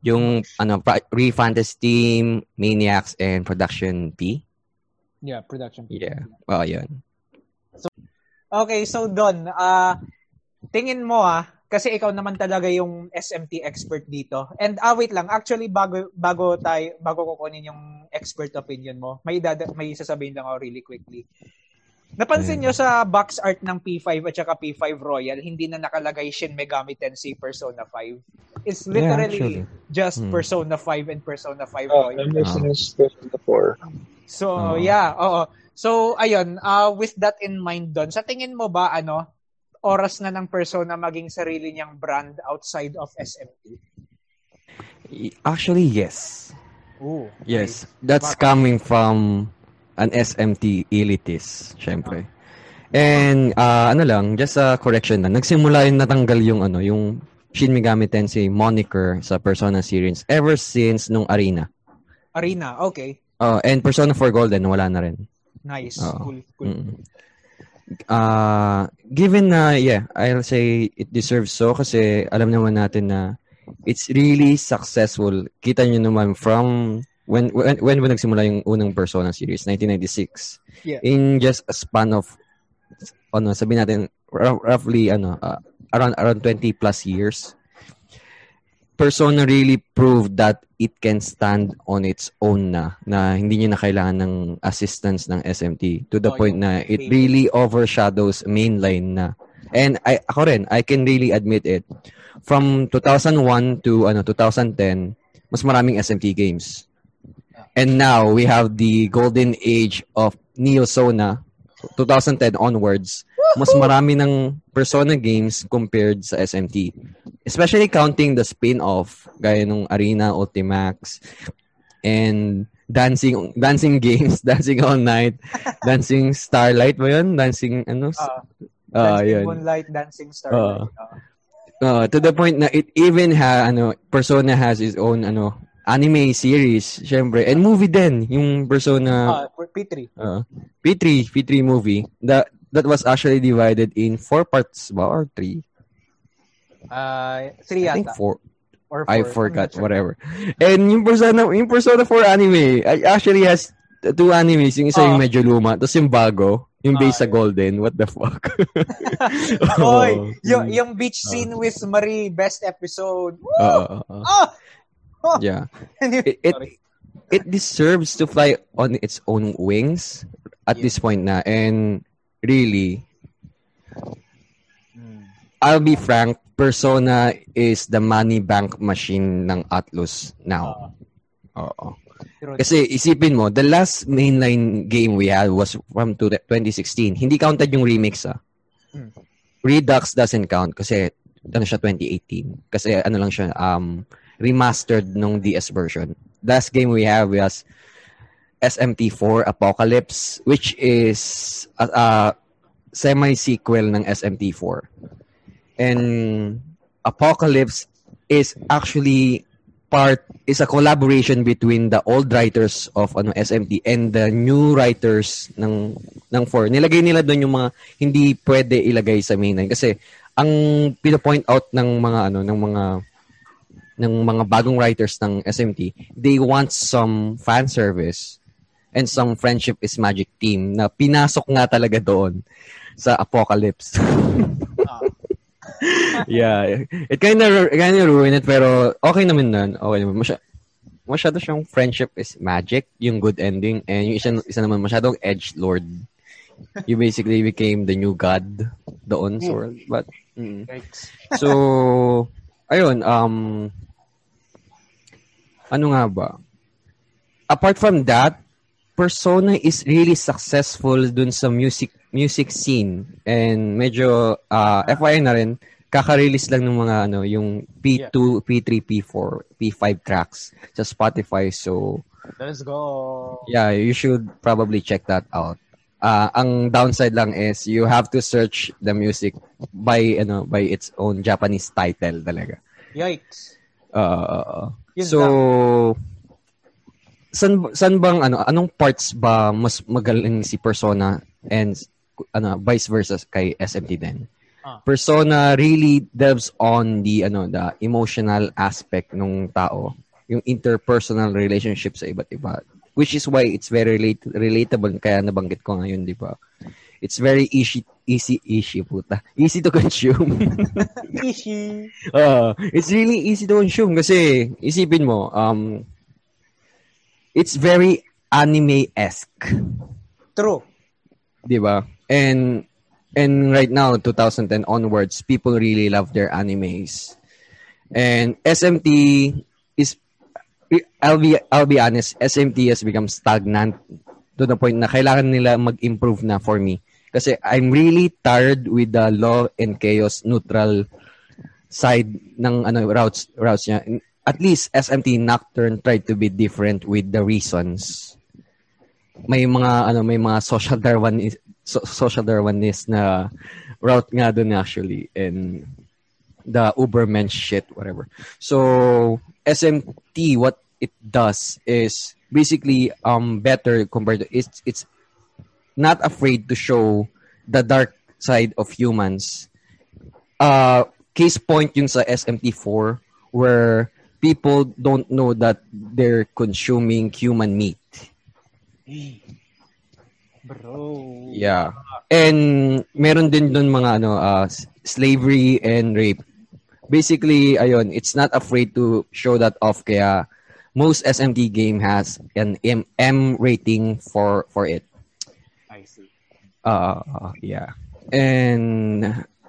Speaker 2: Yung ano, Re-Fantasy team, Maniacs, and Production P.
Speaker 1: yeah, production.
Speaker 2: Yeah. Oh, ayan.
Speaker 1: Okay, so Don, ah tingin mo ah, kasi ikaw naman talaga yung SMT expert dito. And ah wait lang, actually bago bago tayo bago ko kunin yung expert opinion mo, may dada, may sasabihin lang ako really quickly. Napansin nyo sa box art ng P5 at saka P5 Royal, hindi na nakalagay Shin Megami Tensei Persona 5. It's literally
Speaker 2: actually.
Speaker 1: just
Speaker 2: Hmm.
Speaker 1: Persona 5 and Persona 5
Speaker 3: Oh,
Speaker 1: Royal.
Speaker 3: I'm missing is Persona 4.
Speaker 1: So,
Speaker 2: Oo.
Speaker 1: yeah, oo. So, ayun, uh, with that in mind doon, sa tingin mo ba, ano, oras na ng persona maging sarili niyang brand outside of SMT?
Speaker 2: Actually, yes.
Speaker 1: Ooh.
Speaker 2: Yes. That's coming from an SMT elitist, syempre. And uh, ano lang, just a correction lang. Nagsimula yung natanggal yung ano, yung Shin Megami Tensei moniker sa Persona series ever since nung Arena.
Speaker 1: Arena, okay.
Speaker 2: Uh, and Persona 4 Golden, wala na rin.
Speaker 1: Nice.
Speaker 2: Oo.
Speaker 1: Cool, cool.
Speaker 2: Mm. Uh, given na, yeah, I'll say it deserves so kasi alam naman natin na it's really successful. Kita nyo naman from when when when ba nagsimula yung unang Persona series, 1996.
Speaker 1: Yeah.
Speaker 2: In just a span of ano, sabihin natin rou- roughly ano, uh, around around 20 plus years. Persona really proved that it can stand on its own na na hindi niya na kailangan ng assistance ng SMT to the
Speaker 1: Oh,
Speaker 2: point na it really overshadows mainline na and I ako rin I can really admit it from 2001 to ano 2010 mas maraming SMT games and now we have the golden age of Neo Sona 2010 onwards. Mas marami ng Persona games compared sa SMT especially counting the spin-off gaya nung Arena Ultimax and dancing dancing games dancing all night dancing starlight ba yun? Dancing ano?
Speaker 1: Ah,
Speaker 2: ah
Speaker 1: dancing
Speaker 2: yun.
Speaker 1: Moonlight, Dancing Starlight. Ah.
Speaker 2: Uh, to the point na it even ha ano Persona has its own ano anime series syempre and movie din yung Persona
Speaker 1: for P3.
Speaker 2: uh, P3 P3 movie that that was actually divided in four parts ba or three
Speaker 1: Ah, three
Speaker 2: I think
Speaker 1: yata.
Speaker 2: four
Speaker 1: Or
Speaker 2: I
Speaker 1: four.
Speaker 2: forgot
Speaker 1: I'm not sure.
Speaker 2: whatever and yung Persona yung Persona 4 anime I actually has two animes yung isa yung
Speaker 1: Ah.
Speaker 2: medyo luma tapos yung bago yung
Speaker 1: Ah,
Speaker 2: based sa
Speaker 1: yeah.
Speaker 2: Golden what the fuck
Speaker 1: Oy,
Speaker 2: Oo.
Speaker 1: yung, yung beach scene with Marie, best episode. Woo!
Speaker 2: Oo, oo, oo.
Speaker 1: Ah! Oh!
Speaker 2: Yeah
Speaker 1: Anyway,
Speaker 2: it, it it deserves to fly on its own wings at
Speaker 1: Yeah.
Speaker 2: this point na and really
Speaker 1: Hmm.
Speaker 2: I'll be frank Persona is the money bank machine ng Atlus now.
Speaker 1: Ah,
Speaker 2: Oo. Kasi isipin mo, the last mainline game we had was from to 2016. Hindi counted yung remix ah.
Speaker 1: Hmm.
Speaker 2: Redux doesn't count kasi ano siya 2018. Kasi ano lang siya um remastered nung DS version. Last game we have was SMT4 Apocalypse which is a, a semi-sequel ng SMT4. And Apocalypse is actually part is a collaboration between the old writers of ano SMT and the new writers ng ng 4. Nilagay nila doon yung mga hindi pwede ilagay sa mainline kasi ang pino-point out ng mga ano ng mga ng mga bagong writers ng SMT, they want some fan service and some friendship is magic team na pinasok nga talaga doon sa Apocalypse.
Speaker 1: Ah.
Speaker 2: yeah, it kind of kind of ruined it pero okay naman nun. Okay naman. Masya, masyado siyang friendship is magic, yung good ending and yung isa, isa naman masyadong edge lord. You basically became the new god doon sa world. But mm. So, ayun, um, ano nga ba? Apart from that, Persona is really successful dun sa music music scene and medyo uh, FYI na rin kaka-release lang ng mga ano, yung P2, P3, P4, P5 tracks sa Spotify. So,
Speaker 1: Let's go.
Speaker 2: yeah, you should probably check that out. Ah, ang downside lang is you have to search the music by ano by its own Japanese title talaga.
Speaker 1: Yikes.
Speaker 2: Uh,
Speaker 1: Yun
Speaker 2: so san san bang ano anong parts ba mas magaling si Persona and ano vice versa kay SMT din?
Speaker 1: Ah.
Speaker 2: Persona really delves on the ano the emotional aspect ng tao, yung interpersonal relationship sa iba't iba. Which is why it's very relate, relatable kaya nabanggit ko ngayon, di ba? It's very easy easy easy puta. Easy to consume.
Speaker 1: Ishi.
Speaker 2: Uh, it's really easy to consume kasi isipin mo, um, it's very anime-esque,
Speaker 1: True.
Speaker 2: di ba? And and right now, 2010 onwards, people really love their animes. And SMT is, I'll be, I'll be honest, SMT has become stagnant to the point na kailangan nila mag-improve na for me. Kasi I'm really tired with the law and chaos neutral side ng ano routes routes niya. At least SMT Nocturne tried to be different with the reasons. May mga ano may mga social Darwinist so, social Darwinist na route nga doon actually and the Ubermensch shit whatever. So SMT what it does is basically um better compared to it's it's not afraid to show the dark side of humans. Uh case point yung sa SMT4 where people don't know that they're consuming human meat.
Speaker 1: Bro.
Speaker 2: Yeah. And meron din doon mga ano uh, slavery and rape. Basically, ayun, it's not afraid to show that off kaya most SMT game has an M, M rating for for it. Uh, yeah. And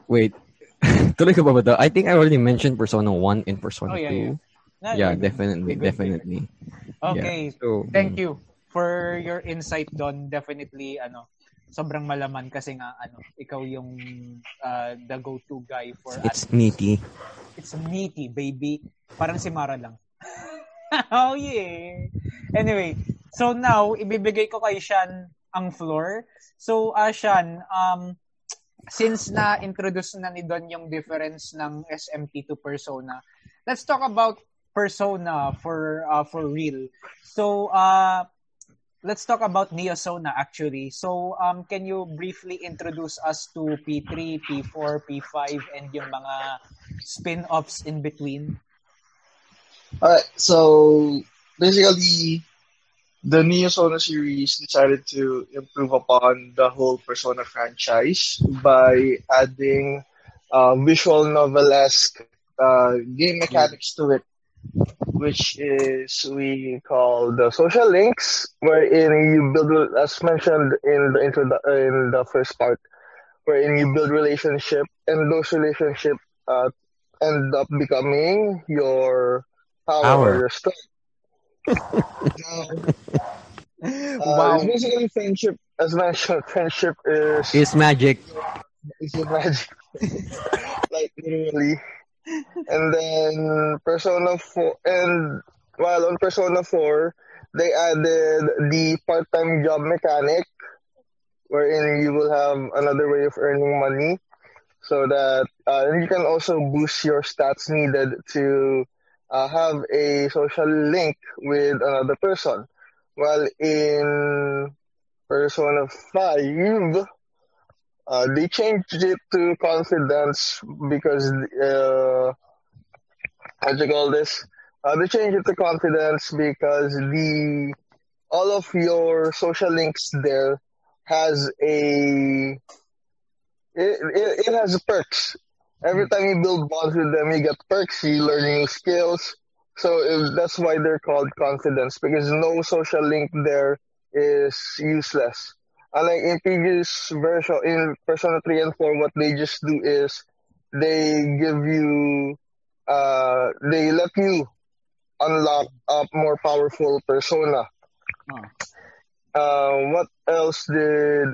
Speaker 2: wait, tuloy ko ba ba to? I think I already mentioned Persona 1 and Persona
Speaker 1: Oh, yeah,
Speaker 2: 2.
Speaker 1: yeah. Na-
Speaker 2: Yeah,
Speaker 1: good,
Speaker 2: definitely,
Speaker 1: good,
Speaker 2: definitely.
Speaker 1: good. Okay.
Speaker 2: Yeah. So,
Speaker 1: Thank you for your insight doon. Definitely, ano, sobrang malaman kasi nga, ano, ikaw yung uh, the go-to guy for
Speaker 2: It's
Speaker 1: anime.
Speaker 2: meaty.
Speaker 1: It's meaty, baby. Parang si Mara lang. oh, yeah. Anyway, so now, ibibigay ko kay Shan ang floor. So, uh, um, since na-introduce na ni Don yung difference ng SMT to Persona, let's talk about Persona for uh, for real. So, uh, let's talk about Neosona actually. So, um, can you briefly introduce us to P3, P4, P5, and yung mga spin-offs in between?
Speaker 3: Alright, so basically, the Neo Sona series decided to improve upon the whole Persona franchise by adding uh, visual novel-esque uh, game mechanics to it, which is we call the social links, wherein you build, as mentioned in the intro, in the first part, wherein you build relationship, and those relationship uh, end up becoming your power,
Speaker 2: Power.
Speaker 3: your strength. Uh,
Speaker 1: wow.
Speaker 3: It's basically friendship. As mentioned, friendship is
Speaker 2: It's magic.
Speaker 3: is a magic, like literally. And then Persona Four, and while on Persona Four, they added the part-time job mechanic, wherein you will have another way of earning money, so that uh, and you can also boost your stats needed to uh, have a social link with another person. While in Persona 5, uh, they changed it to confidence because, uh, do you call this? Uh, they changed it to confidence because the all of your social links there has a it, it, it has perks. Every time you build bonds with them, you get perks. You learn new skills. So if, that's why they're called confidence because no social link there is useless. Unlike in previous version, in Persona 3 and 4, what they just do is they give you, uh, they let you unlock a more powerful persona. Uh, what else did?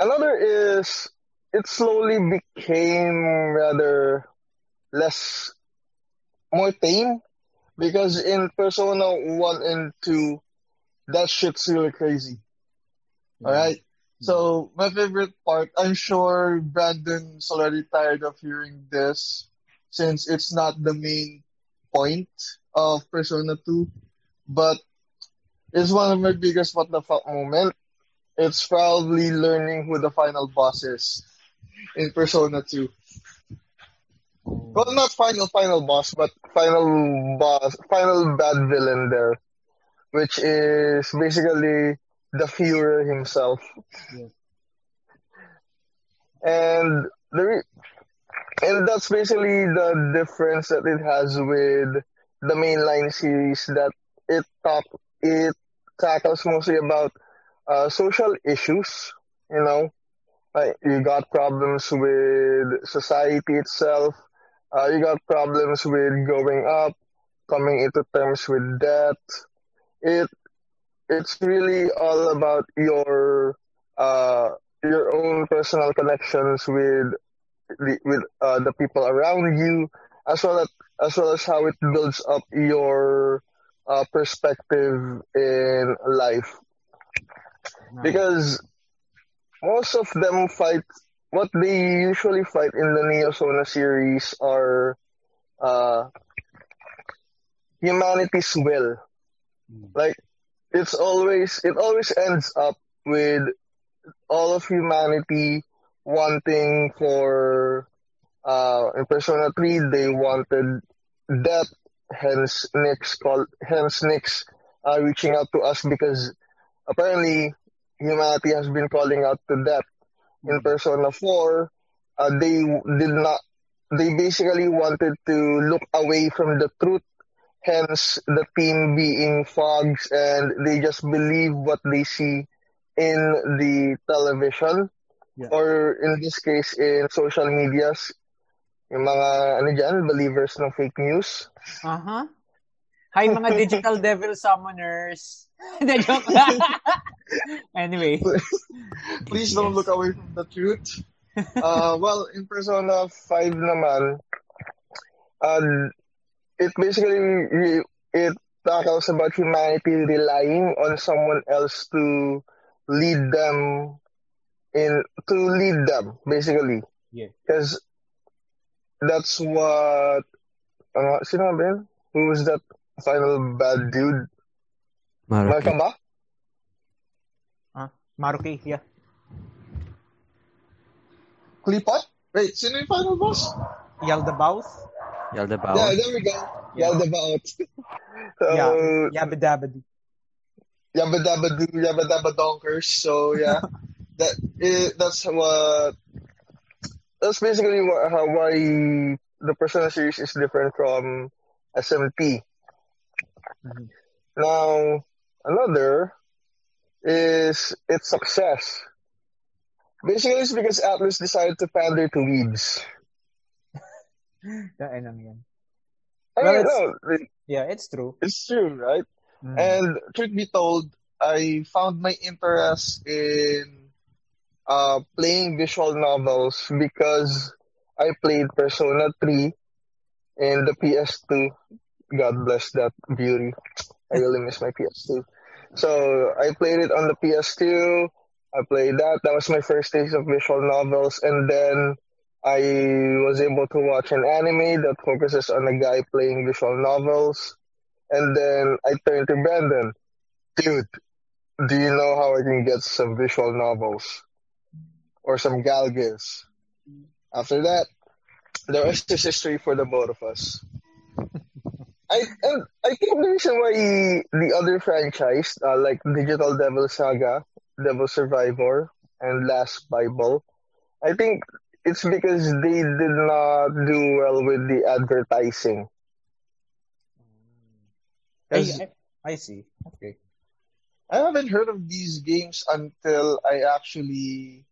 Speaker 3: Another is it slowly became rather less more tame because in Persona 1 and 2 that shit's really crazy. All right. Hmm. So my favorite part, I'm sure Brandon's already tired of hearing this since it's not the main point of Persona 2, but it's one of my biggest what the fuck moment. It's probably learning who the final boss is in Persona 2. Well, not final final boss, but final boss, final bad villain there, which is basically the Führer himself.
Speaker 1: Yeah.
Speaker 3: And the re- and that's basically the difference that it has with the mainline series that it talk it tackles mostly about uh, social issues. You know, like you got problems with society itself. Uh, you got problems with growing up, coming into terms with death. It it's really all about your uh, your own personal connections with the, with uh, the people around you, as well as as well as how it builds up your uh, perspective in life. Because most of them fight what they usually fight in the Neo Sona series are uh, humanity's will. Like it's always it always ends up with all of humanity wanting for uh in Persona 3 they wanted death hence Nyx called hence Nyx uh, reaching out to us because apparently humanity has been calling out to death in Persona 4 uh, they did not they basically wanted to look away from the truth hence the team being fogs and they just believe what they see in the television
Speaker 1: Yeah.
Speaker 3: or in this case in social medias yung mga ano dyan, believers ng fake news.
Speaker 1: Uh-huh. Hi mga digital devil summoners. The joke lang. anyway.
Speaker 3: Please don't look away from the truth. Uh, well, in Persona 5 naman, uh, it basically re- it tackles about humanity relying on someone else to lead them in to lead them basically
Speaker 1: Yeah.
Speaker 3: because that's what uh, sino nga ba yun? who was that final bad dude
Speaker 2: Maruki.
Speaker 3: Malcolm ba?
Speaker 1: Maruki, yeah.
Speaker 3: Klipot? Wait, sino yung final boss?
Speaker 1: Yaldabouth?
Speaker 2: Yaldabao.
Speaker 3: Yeah, there we go.
Speaker 1: Yeah.
Speaker 3: Yaldabaoth. so,
Speaker 1: yeah. Yabba-dabba-doo.
Speaker 3: Yabba Dabba Doo, Yabba Dabba Donkers. So yeah, that eh, that's what that's basically what, how why the Persona series is different from SMP.
Speaker 1: Mhm.
Speaker 3: Now another is its success. Basically, it's because Atlas decided to pander to weebs.
Speaker 1: Yan lang yan.
Speaker 3: I
Speaker 1: Well,
Speaker 3: mean, no, it-
Speaker 1: Yeah, it's true.
Speaker 3: it's true, right?
Speaker 1: Mm.
Speaker 3: And truth be told, I found my interest in uh, playing visual novels because I played Persona 3 in the PS2. God bless that beauty. I really miss my PS2. So I played it on the PS2. I played that. That was my first taste of visual novels. And then I was able to watch an anime that focuses on a guy playing visual novels. And then I turned to Brandon. Dude, do you know how I can get some visual novels? Or some galgas? After that, the rest is history for the both of us. I and I think the reason why the other franchise, uh, like Digital Devil Saga, Devil Survivor, and Last Bible, I think it's because they did not do well with the advertising.
Speaker 1: I, I, I see. Okay.
Speaker 3: I haven't heard of these games until I actually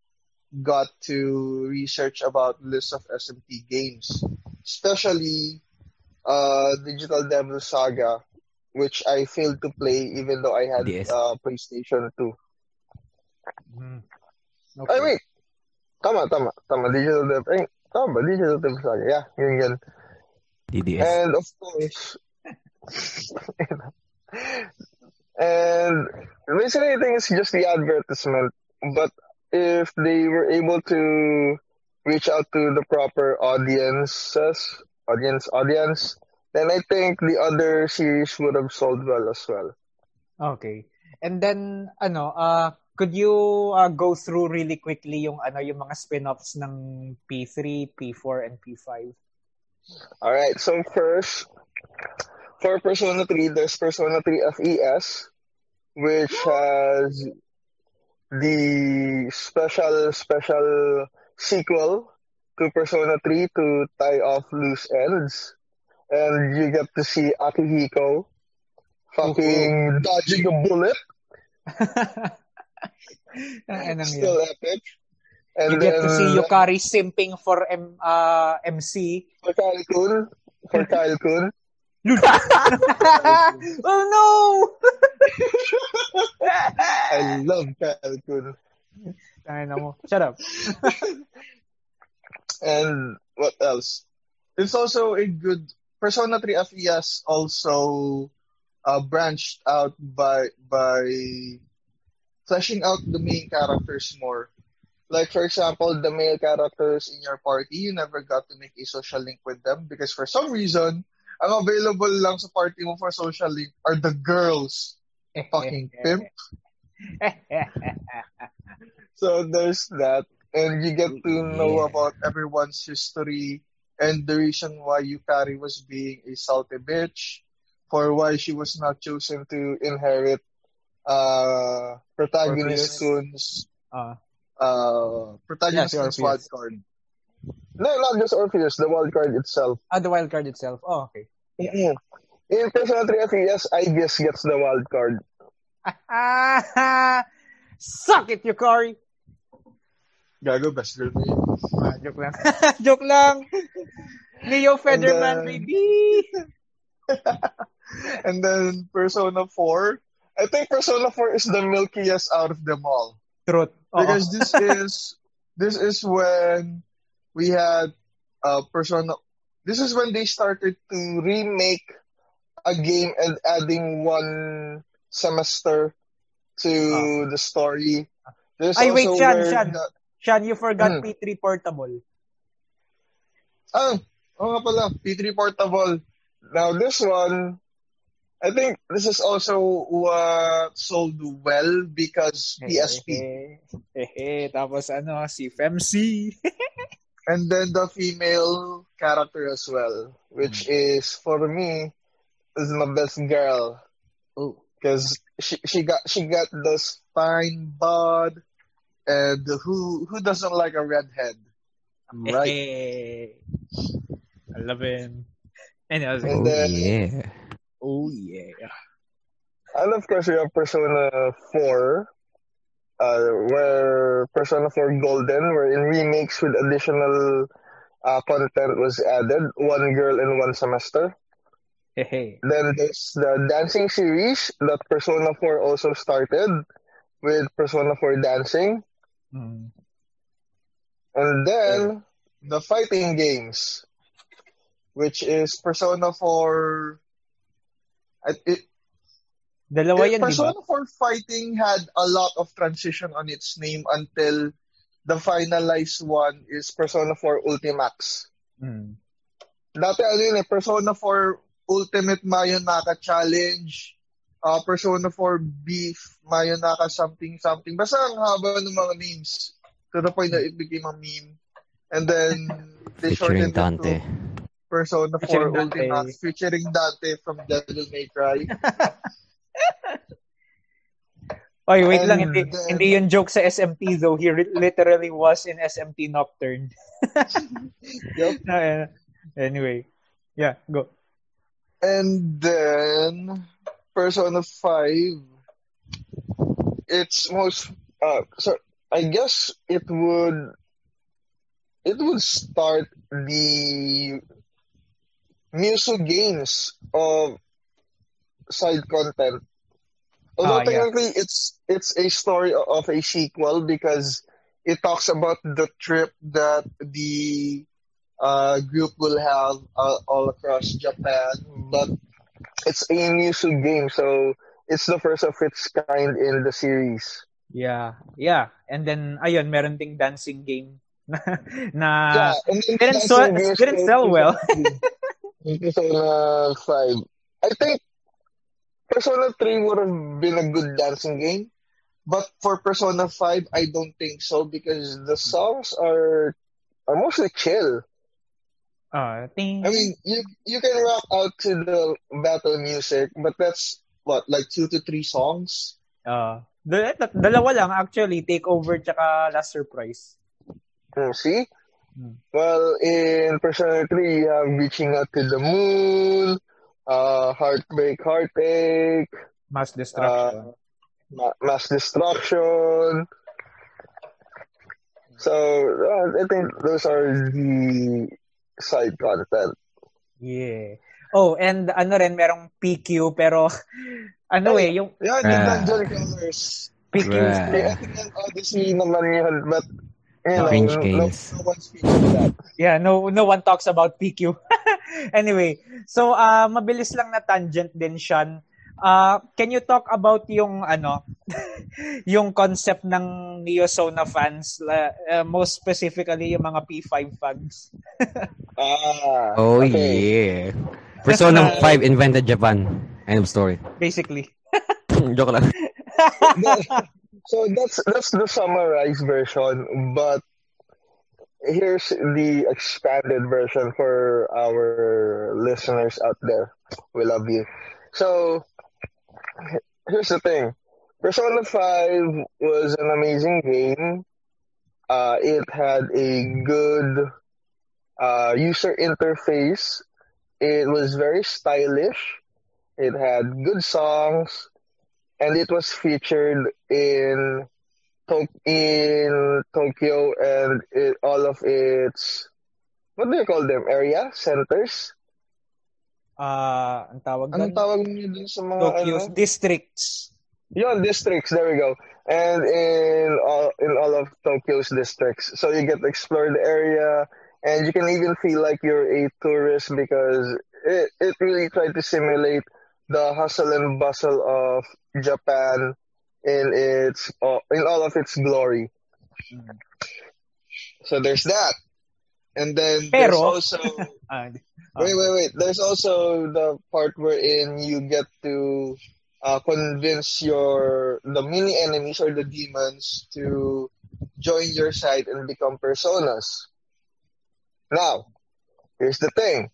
Speaker 3: got to research about list of SMT games, especially uh, Digital Devil Saga, which I failed to play even though I had
Speaker 2: DS.
Speaker 3: uh, PlayStation 2.
Speaker 1: Mm.
Speaker 3: I
Speaker 1: Okay.
Speaker 3: mean, Tama, tama. Tama, Digital Devil. Eh, tama ba? Digital Devil Saga. Yeah, yun yun.
Speaker 2: DDS.
Speaker 3: And of course, and basically I think it's just the advertisement. But if they were able to reach out to the proper audiences, audience, audience, then I think the other series would have sold well as well.
Speaker 1: Okay. And then ano, uh could you uh, go through really quickly yung ano yung mga spin-offs ng P3, P4 and P5?
Speaker 3: All right. So first, for Persona 3, there's Persona 3 FES, which has the special special sequel to Persona 3 to tie off loose ends. And you get to see Akihiko fucking dodging a bullet. Still epic. And
Speaker 1: You get to see Yukari simping for M, uh, MC.
Speaker 3: For Kyle Kun. For Kyle Kun.
Speaker 1: oh no!
Speaker 3: I love Kyle Kun.
Speaker 1: Shut up.
Speaker 3: And what else? It's also a good Persona 3 FES also uh, branched out by by fleshing out the main characters more. Like for example, the male characters in your party, you never got to make a social link with them because for some reason, ang available lang sa party mo for social link are the girls. Fucking pimp. So there's that. And you get to know
Speaker 2: Yeah.
Speaker 3: about everyone's history and the reason why Yukari was being a salty bitch, for why she was not chosen to inherit uh protagonist Kun's
Speaker 1: Ah.
Speaker 3: uh protagonist
Speaker 1: Yeah, si
Speaker 3: Kun's
Speaker 1: Orpheus.
Speaker 3: wild card. No, not just Orpheus, the wild card itself.
Speaker 1: ah, the wild card itself. Oh, okay.
Speaker 3: In Persona 3 I guess gets the wild card.
Speaker 1: Suck it, Yukari!
Speaker 3: Gago, best girl mo yun.
Speaker 1: Ah, joke lang. joke lang. Leo Federman,
Speaker 3: And then-
Speaker 1: baby!
Speaker 3: And then Persona 4, I think Persona 4 is the milkiest out of them all.
Speaker 1: Truth.
Speaker 3: Because this is this is when we had uh persona this is when they started to remake a game and adding one semester to the story There's
Speaker 1: Ay, wait,
Speaker 3: also
Speaker 1: Shan,
Speaker 3: where
Speaker 1: Shan.
Speaker 3: the-
Speaker 1: Sean, you forgot
Speaker 3: Hmm.
Speaker 1: P3 Portable.
Speaker 3: ah oo nga pala P3 portable now this one I think this is also what sold well because PSP
Speaker 1: Eh, eh, tapos ano, si FMC.
Speaker 3: and then the female character as well, which is for me is my best girl
Speaker 1: oh.
Speaker 3: because she she got she got this fine bod, and who who doesn't like a redhead? I'm right.
Speaker 1: Eh, I love him. And I was like,
Speaker 2: Oh,
Speaker 3: then-
Speaker 2: yeah.
Speaker 1: oh yeah.
Speaker 3: And of course, we have Persona 4, uh, where Persona 4 Golden, where in remakes with additional uh, content was added, one girl in one semester.
Speaker 1: Hey, hey.
Speaker 3: Then there's the dancing series that Persona 4 also started with Persona 4 Dancing.
Speaker 1: Mm.
Speaker 3: And then the fighting games, which is Persona 4. It, it,
Speaker 1: Dalawa
Speaker 3: it-
Speaker 1: yan?
Speaker 3: Persona 4 Fighting had a lot of transition on its name until the finalized one is Persona 4 Ultimax.
Speaker 1: Mm.
Speaker 3: Dati ano yun eh, Persona 4 Ultimate Mayonaka Challenge, uh, Persona 4 Beef Mayonaka something something. Basta ang haba ng mga names to the point that it became a meme. And then they
Speaker 2: Featuring
Speaker 3: shortened it
Speaker 2: Dante.
Speaker 3: to Persona 4
Speaker 1: Featuring Dante.
Speaker 3: Featuring Dante from Devil May Cry.
Speaker 1: Oy, wait
Speaker 3: And
Speaker 1: lang, hindi,
Speaker 3: then-
Speaker 1: hindi yung joke sa SMT though. He re- literally was in SMT Nocturne.
Speaker 3: Yup.
Speaker 1: Uh, anyway, yeah, go.
Speaker 3: And then Persona 5 it's most uh so I guess it would it would start the Muso games of side content. Although
Speaker 1: Ah, yeah.
Speaker 3: technically it's it's a story of a sequel because it talks about the trip that the uh, group will have uh, all across Japan, but it's a Musu game, so it's the first of its kind in the series.
Speaker 1: Yeah, yeah. And then, ayun, meron ding dancing game na, na
Speaker 3: Yeah,
Speaker 1: didn't, so, didn't sell well.
Speaker 3: Persona 5. I think Persona 3 would have been a good dancing game, but for Persona 5, I don't think so because the songs are are mostly chill.
Speaker 1: Uh,
Speaker 3: I mean, you you can rock out to the battle music, but that's what like two to three songs.
Speaker 1: uh, dal- dalawa lang actually, Takeover tsaka Last Surprise.
Speaker 3: Hmm, see?
Speaker 1: Hmm.
Speaker 3: Well, in Persona 3, you have Reaching Out to the Moon, uh, Heartbreak, Heartache,
Speaker 1: Mass Destruction.
Speaker 3: Ma- Mass Destruction. So, uh, I think those are the side content.
Speaker 1: yeah. Oh, and ano rin, merong PQ, pero ano eh, yung
Speaker 3: Yeah, the
Speaker 2: Ah.
Speaker 3: Dungeon Colors.
Speaker 1: PQ.
Speaker 2: Right.
Speaker 3: The Ethic and Odyssey naman yun, but, you know, no,
Speaker 2: games.
Speaker 3: no one speaks to that.
Speaker 1: Yeah, no no one talks about PQ. anyway, so uh, mabilis lang na tangent din Sean. Uh, can you talk about yung ano yung concept ng Neosona fans uh, most specifically yung mga P5 fans?
Speaker 3: Ah,
Speaker 2: Oh
Speaker 3: okay.
Speaker 2: yeah. Persona 5 invented Japan. End of story.
Speaker 1: Basically.
Speaker 2: Joke lang.
Speaker 3: so that's that's the summarized version, but here's the expanded version for our listeners out there. We love you. So here's the thing. Persona 5 was an amazing game. Uh, it had a good uh, user interface. It was very stylish. It had good songs and it was featured in to- in Tokyo and it, all of its what do you call them area centers
Speaker 1: Uh, ang tawag
Speaker 3: anong tawag niyo dun sa mga
Speaker 1: Tokyo's
Speaker 3: ano?
Speaker 1: districts.
Speaker 3: Yon, districts. There we go. And in all in all of Tokyo's districts. So you get to explore the area. And you can even feel like you're a tourist because it, it really tried to simulate the hustle and bustle of Japan in its uh, in all of its glory. So there's that, and then there's also
Speaker 1: Ah,
Speaker 3: wait wait wait. There's also the part wherein you get to uh, convince your the mini enemies or the demons to join your side and become personas. Now, here's the thing.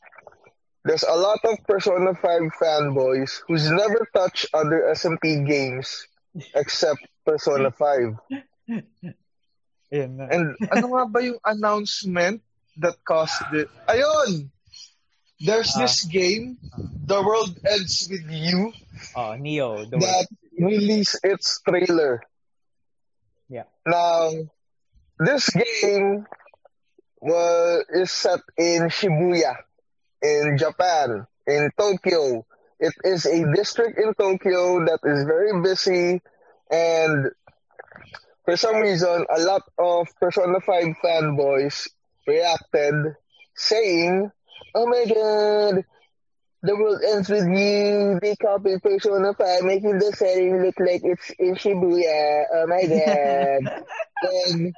Speaker 3: There's a lot of Persona 5 fanboys who's never touched other SMP games except Persona 5.
Speaker 1: Ayun na.
Speaker 3: And ano nga ba yung announcement that caused it? Ayun! There's
Speaker 1: Ah.
Speaker 3: this game, The World Ends With You,
Speaker 1: Oh, Neo. The
Speaker 3: that released its trailer.
Speaker 1: Yeah.
Speaker 3: Now, this game was is set in Shibuya, in Japan, in Tokyo. It is a district in Tokyo that is very busy, and for some reason, a lot of Persona 5 fanboys reacted saying, Oh my god, the world ends with you. They copied Persona 5, making the setting look like it's in Shibuya. Oh my god. then,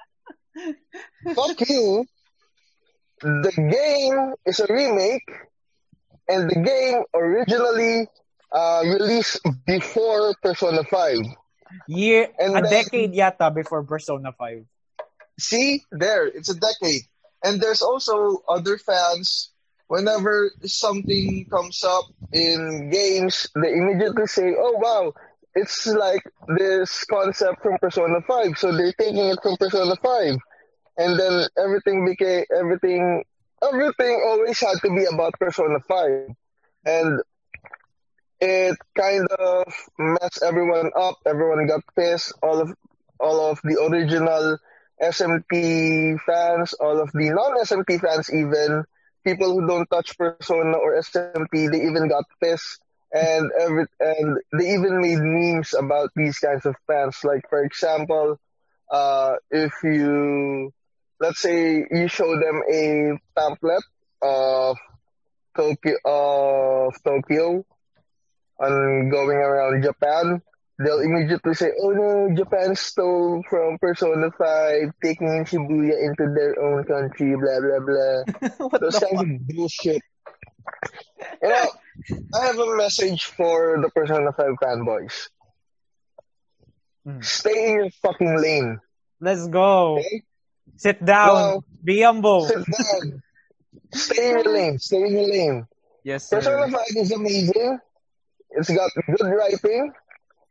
Speaker 3: fuck you. The game is a remake, and the game originally uh, released before Persona 5.
Speaker 1: Year,
Speaker 3: And
Speaker 1: a
Speaker 3: then-
Speaker 1: decade yata before Persona 5.
Speaker 3: See, there, it's a decade. And there's also other fans, whenever something comes up in games, they immediately say, oh wow, it's like this concept from Persona 5. So they're taking it from Persona 5. And then everything became, everything, everything always had to be about Persona 5. And it kind of messed everyone up. Everyone got pissed. All of, all of the original SMP fans, all of the non-SMP fans even, people who don't touch Persona or SMP, they even got pissed. And every and they even made memes about these kinds of fans. Like for example, uh, if you, let's say you show them a pamphlet of Tokyo, of Tokyo on going around Japan, they'll immediately say, oh no, Japan stole from Persona 5, taking Shibuya into their own country, blah, blah, blah.
Speaker 1: What
Speaker 3: Those
Speaker 1: the
Speaker 3: kinds of bullshit. You know, I have a message for the Persona 5 fanboys.
Speaker 1: Hmm.
Speaker 3: Stay in your fucking lane,
Speaker 1: Let's go.
Speaker 3: okay?
Speaker 1: Sit down.
Speaker 3: Well,
Speaker 1: Be humble.
Speaker 3: Sit down. Stay in your lane. Stay in your lane.
Speaker 1: Yes,
Speaker 3: Persona 5 is amazing. It's got good writing.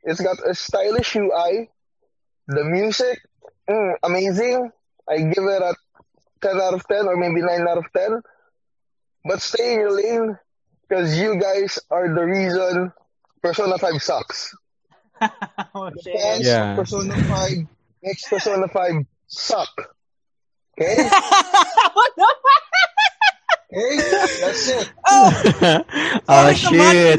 Speaker 3: It's got a stylish UI. The music, mm, amazing. I give it a 10 out of 10 or maybe 9 out of 10. But stay in your lane because you guys are the reason Persona 5 sucks.
Speaker 1: oh,
Speaker 3: The fans
Speaker 2: Yeah.
Speaker 3: of Persona 5 makes Persona 5 suck. Okay?
Speaker 1: what the
Speaker 3: Okay? That's it.
Speaker 2: oh
Speaker 1: Sorry
Speaker 2: shit!
Speaker 1: naman.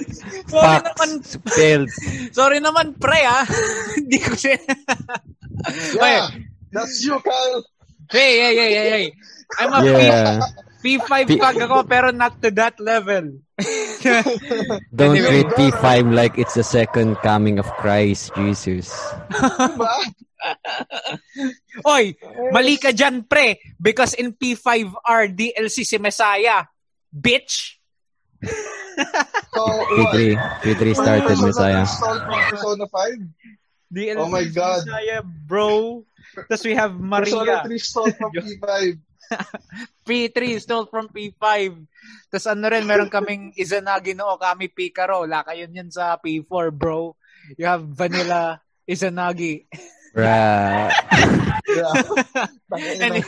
Speaker 1: Sorry
Speaker 2: Fuck!
Speaker 1: naman.
Speaker 2: Failed.
Speaker 1: Sorry naman, pre, ah. Hindi ko siya...
Speaker 3: Yeah. That's you, Kyle.
Speaker 1: Hey, hey, hey, hey, hey. I'm a
Speaker 2: Yeah.
Speaker 1: P5
Speaker 2: P-
Speaker 1: pag ako, pero not to that level.
Speaker 2: Don't
Speaker 1: Anyway.
Speaker 2: treat P5 like it's the second coming of Christ, Jesus.
Speaker 3: Diba?
Speaker 1: Oy, mali ka dyan, pre. Because in P5R, DLC si Messiah. Bitch!
Speaker 3: So.
Speaker 2: P3. P3 started
Speaker 3: Persona
Speaker 2: Messiah.
Speaker 3: Persona 5?
Speaker 1: DLC
Speaker 3: Oh my God.
Speaker 1: Messiah, bro. Tapos we have Maria.
Speaker 3: Persona
Speaker 1: Maria.
Speaker 3: 3 stole from P5.
Speaker 1: P3 stole from P5. Tapos ano rin, meron kaming Izanagi no Okami Picaro. Laka yun yan sa P4, bro. You have Vanilla Izanagi.
Speaker 2: Bruh.
Speaker 1: Any-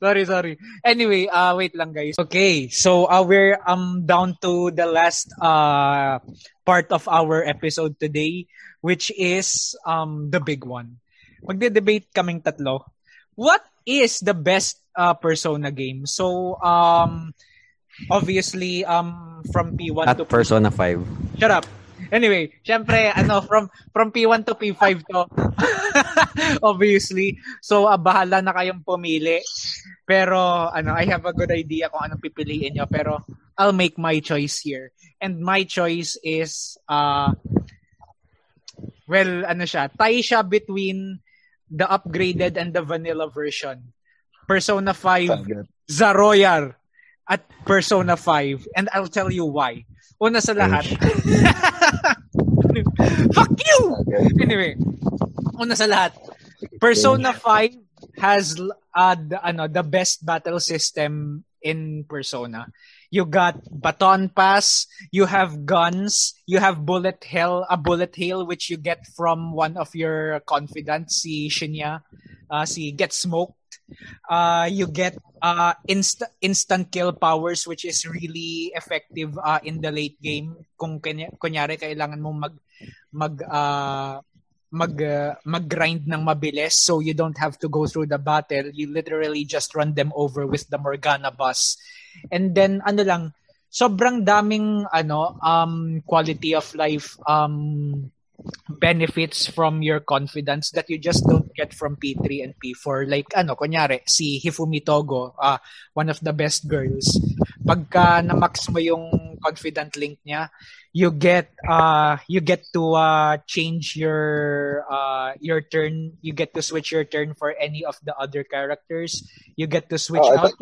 Speaker 1: sorry, sorry. Anyway, uh, wait lang guys. Okay, so uh, we're um down to the last uh part of our episode today, which is um the big one. Magde-debate kaming tatlo. What is the best uh, Persona game? So um obviously um from P1
Speaker 2: At
Speaker 1: to
Speaker 2: Persona 5.
Speaker 1: Shut up. Anyway, syempre, ano, from from P1 to P5 to. Obviously. So, ah, bahala na kayong pumili. Pero, ano, I have a good idea kung anong pipiliin nyo. Pero, I'll make my choice here. And my choice is, uh, well, ano siya, tie siya between the upgraded and the vanilla version. Persona 5 Zaroyar at Persona 5 and I'll tell you why. Una sa lahat. Fuck you! Anyway, una sa lahat. Persona 5 has uh, the, ano, the best battle system in Persona. You got baton pass, you have guns, you have bullet hell, a bullet hail which you get from one of your confidants, si Shinya, uh, si Get Smoked. Uh, you get uh, inst- instant kill powers which is really effective uh, in the late game. Kung kanya- kunyari kailangan mo mag mag uh, mag uh, mag-grind ng mabilis so you don't have to go through the battle. You literally just run them over with the Morgana bus. And then ano lang sobrang daming ano um quality of life um benefits from your confidence that you just don't get from P3 and P4 like ano kunyari si Hifumi Togo uh, one of the best girls. Pagka na-max mo yung confident link niya you get uh you get to uh change your uh your turn. You get to switch your turn for any of the other characters. You get to switch
Speaker 3: Oh,
Speaker 1: out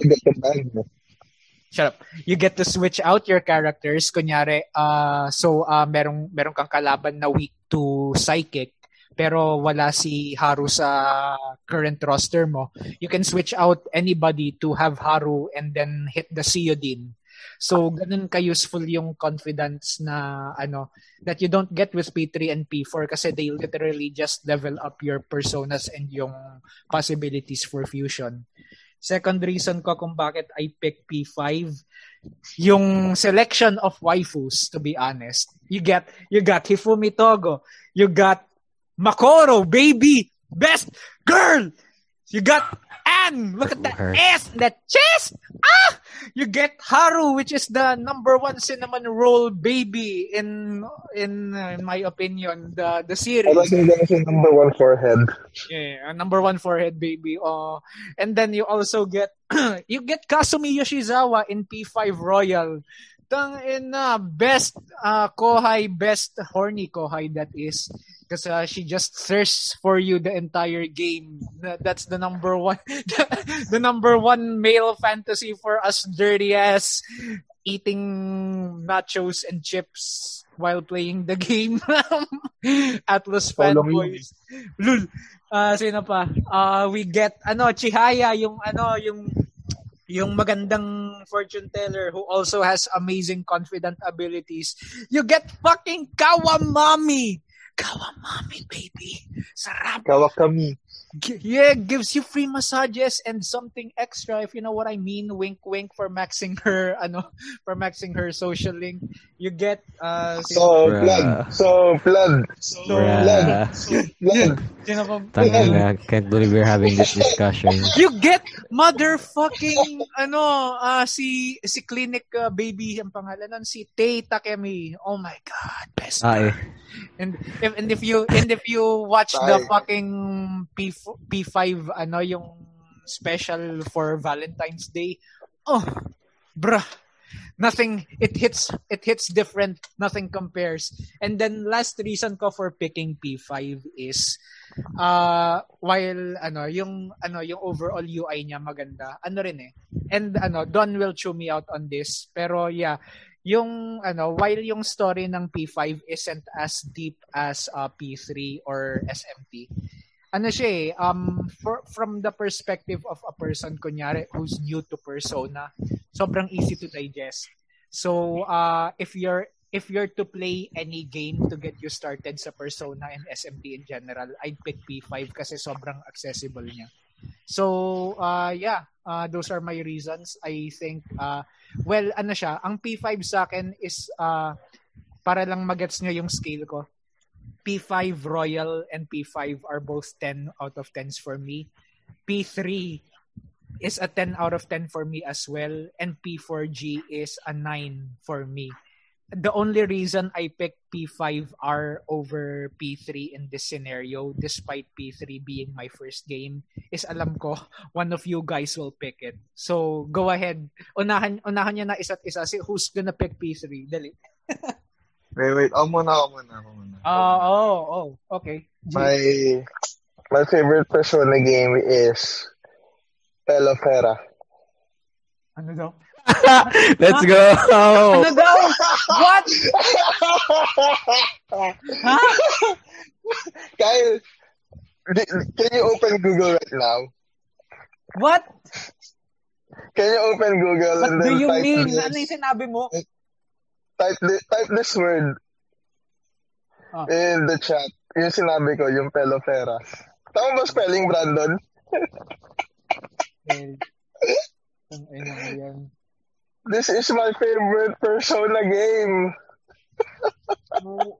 Speaker 1: shut up. You get to switch out your characters. Kunyari, uh, so uh, merong, merong kang kalaban na weak to psychic, pero wala si Haru sa current roster mo. You can switch out anybody to have Haru and then hit the Seodin. So, ganun ka-useful yung confidence na, ano, that you don't get with P3 and P4 kasi they literally just level up your personas and yung possibilities for fusion. Second reason ko kung bakit I pick P5, yung selection of waifus, to be honest. You get, you got Hifumi Togo. You got Makoro, baby, best girl. You got man! Look at that
Speaker 2: Her.
Speaker 1: ass, that chest! Ah! You get Haru, which is the number one cinnamon roll baby in in, uh, in my opinion, the the series.
Speaker 3: like him gonna number one forehead.
Speaker 1: Yeah, number one forehead baby. Uh, and then you also get you get Kasumi Yoshizawa in P5 Royal. Tang ina, best uh, Kohai, best horny Kohai that is. Because uh, she just thirsts for you the entire game. That- That's the number one, the number one male fantasy for us dirty ass eating nachos and chips while playing the game. Atlas fanboys. Lul. Ah, sino pa? Ah, we get ano Chihaya yung ano yung yung magandang fortune teller who also has amazing confident abilities. You get fucking Kawamami. Kawamami, baby. Sarap.
Speaker 3: Kawakami.
Speaker 1: G- Yeah, gives you free massages and something extra if you know what I mean. Wink, wink for maxing her, ano, for maxing her social link. You get, uh,
Speaker 3: So
Speaker 2: Bruh.
Speaker 3: blood. So blood.
Speaker 1: so,
Speaker 2: Bruh.
Speaker 3: Blood.
Speaker 1: sino pa-
Speaker 2: Tangina, can't believe we're having this discussion.
Speaker 1: You get motherfucking ano ah si si clinic uh, baby ang pangalan nun si Tay Takemi. Oh my god, best.
Speaker 2: Ah, eh.
Speaker 1: And if and if you and if you watch the fucking P P5 ano yung special for Valentine's Day. Oh, bruh. Nothing it hits it hits different, nothing compares. And then last reason ko for picking P5 is uh while ano yung ano yung overall UI niya maganda ano rin eh and ano Don will chew me out on this pero yeah yung ano while yung story ng P5 isn't as deep as uh, P3 or SMT ano siya eh um for, from the perspective of a person kunyari who's new to Persona sobrang easy to digest so uh if you're if you're to play any game to get you started sa Persona and SMT in general, I'd pick P5 kasi sobrang accessible niya. So, uh, yeah, uh, those are my reasons. I think, uh, well, ano siya, ang P5 sa akin is, uh, para lang magets nyo yung scale ko, P5 Royal and P5 are both 10 out of 10s for me. P3 is a 10 out of 10 for me as well, and P4G is a 9 for me the only reason I picked P5R over P3 in this scenario, despite P3 being my first game, is alam ko one of you guys will pick it. So go ahead. Unahan unahan niya na isa't isa. Si who's gonna pick P3? Dali.
Speaker 3: Wait, wait. Ako muna, ako muna, ako muna.
Speaker 1: Ah, oh, oh, okay. G-
Speaker 3: My my favorite Persona game is Pelofera.
Speaker 1: ano daw?
Speaker 2: Let's go!
Speaker 1: Ano daw? What? Ha?
Speaker 3: Kyle, can you open Google right now?
Speaker 1: What?
Speaker 3: Can you open Google
Speaker 1: What
Speaker 3: and
Speaker 1: do
Speaker 3: then
Speaker 1: you
Speaker 3: type
Speaker 1: mean?
Speaker 3: this,
Speaker 1: Ano yung sinabi mo?
Speaker 3: Type, thi- type this word
Speaker 1: Ah.
Speaker 3: in the chat. Yung sinabi ko, yung Pelofera. Tama ba spelling, Brandon?
Speaker 1: Eh, yan.
Speaker 3: This is my favorite Persona game.
Speaker 1: No,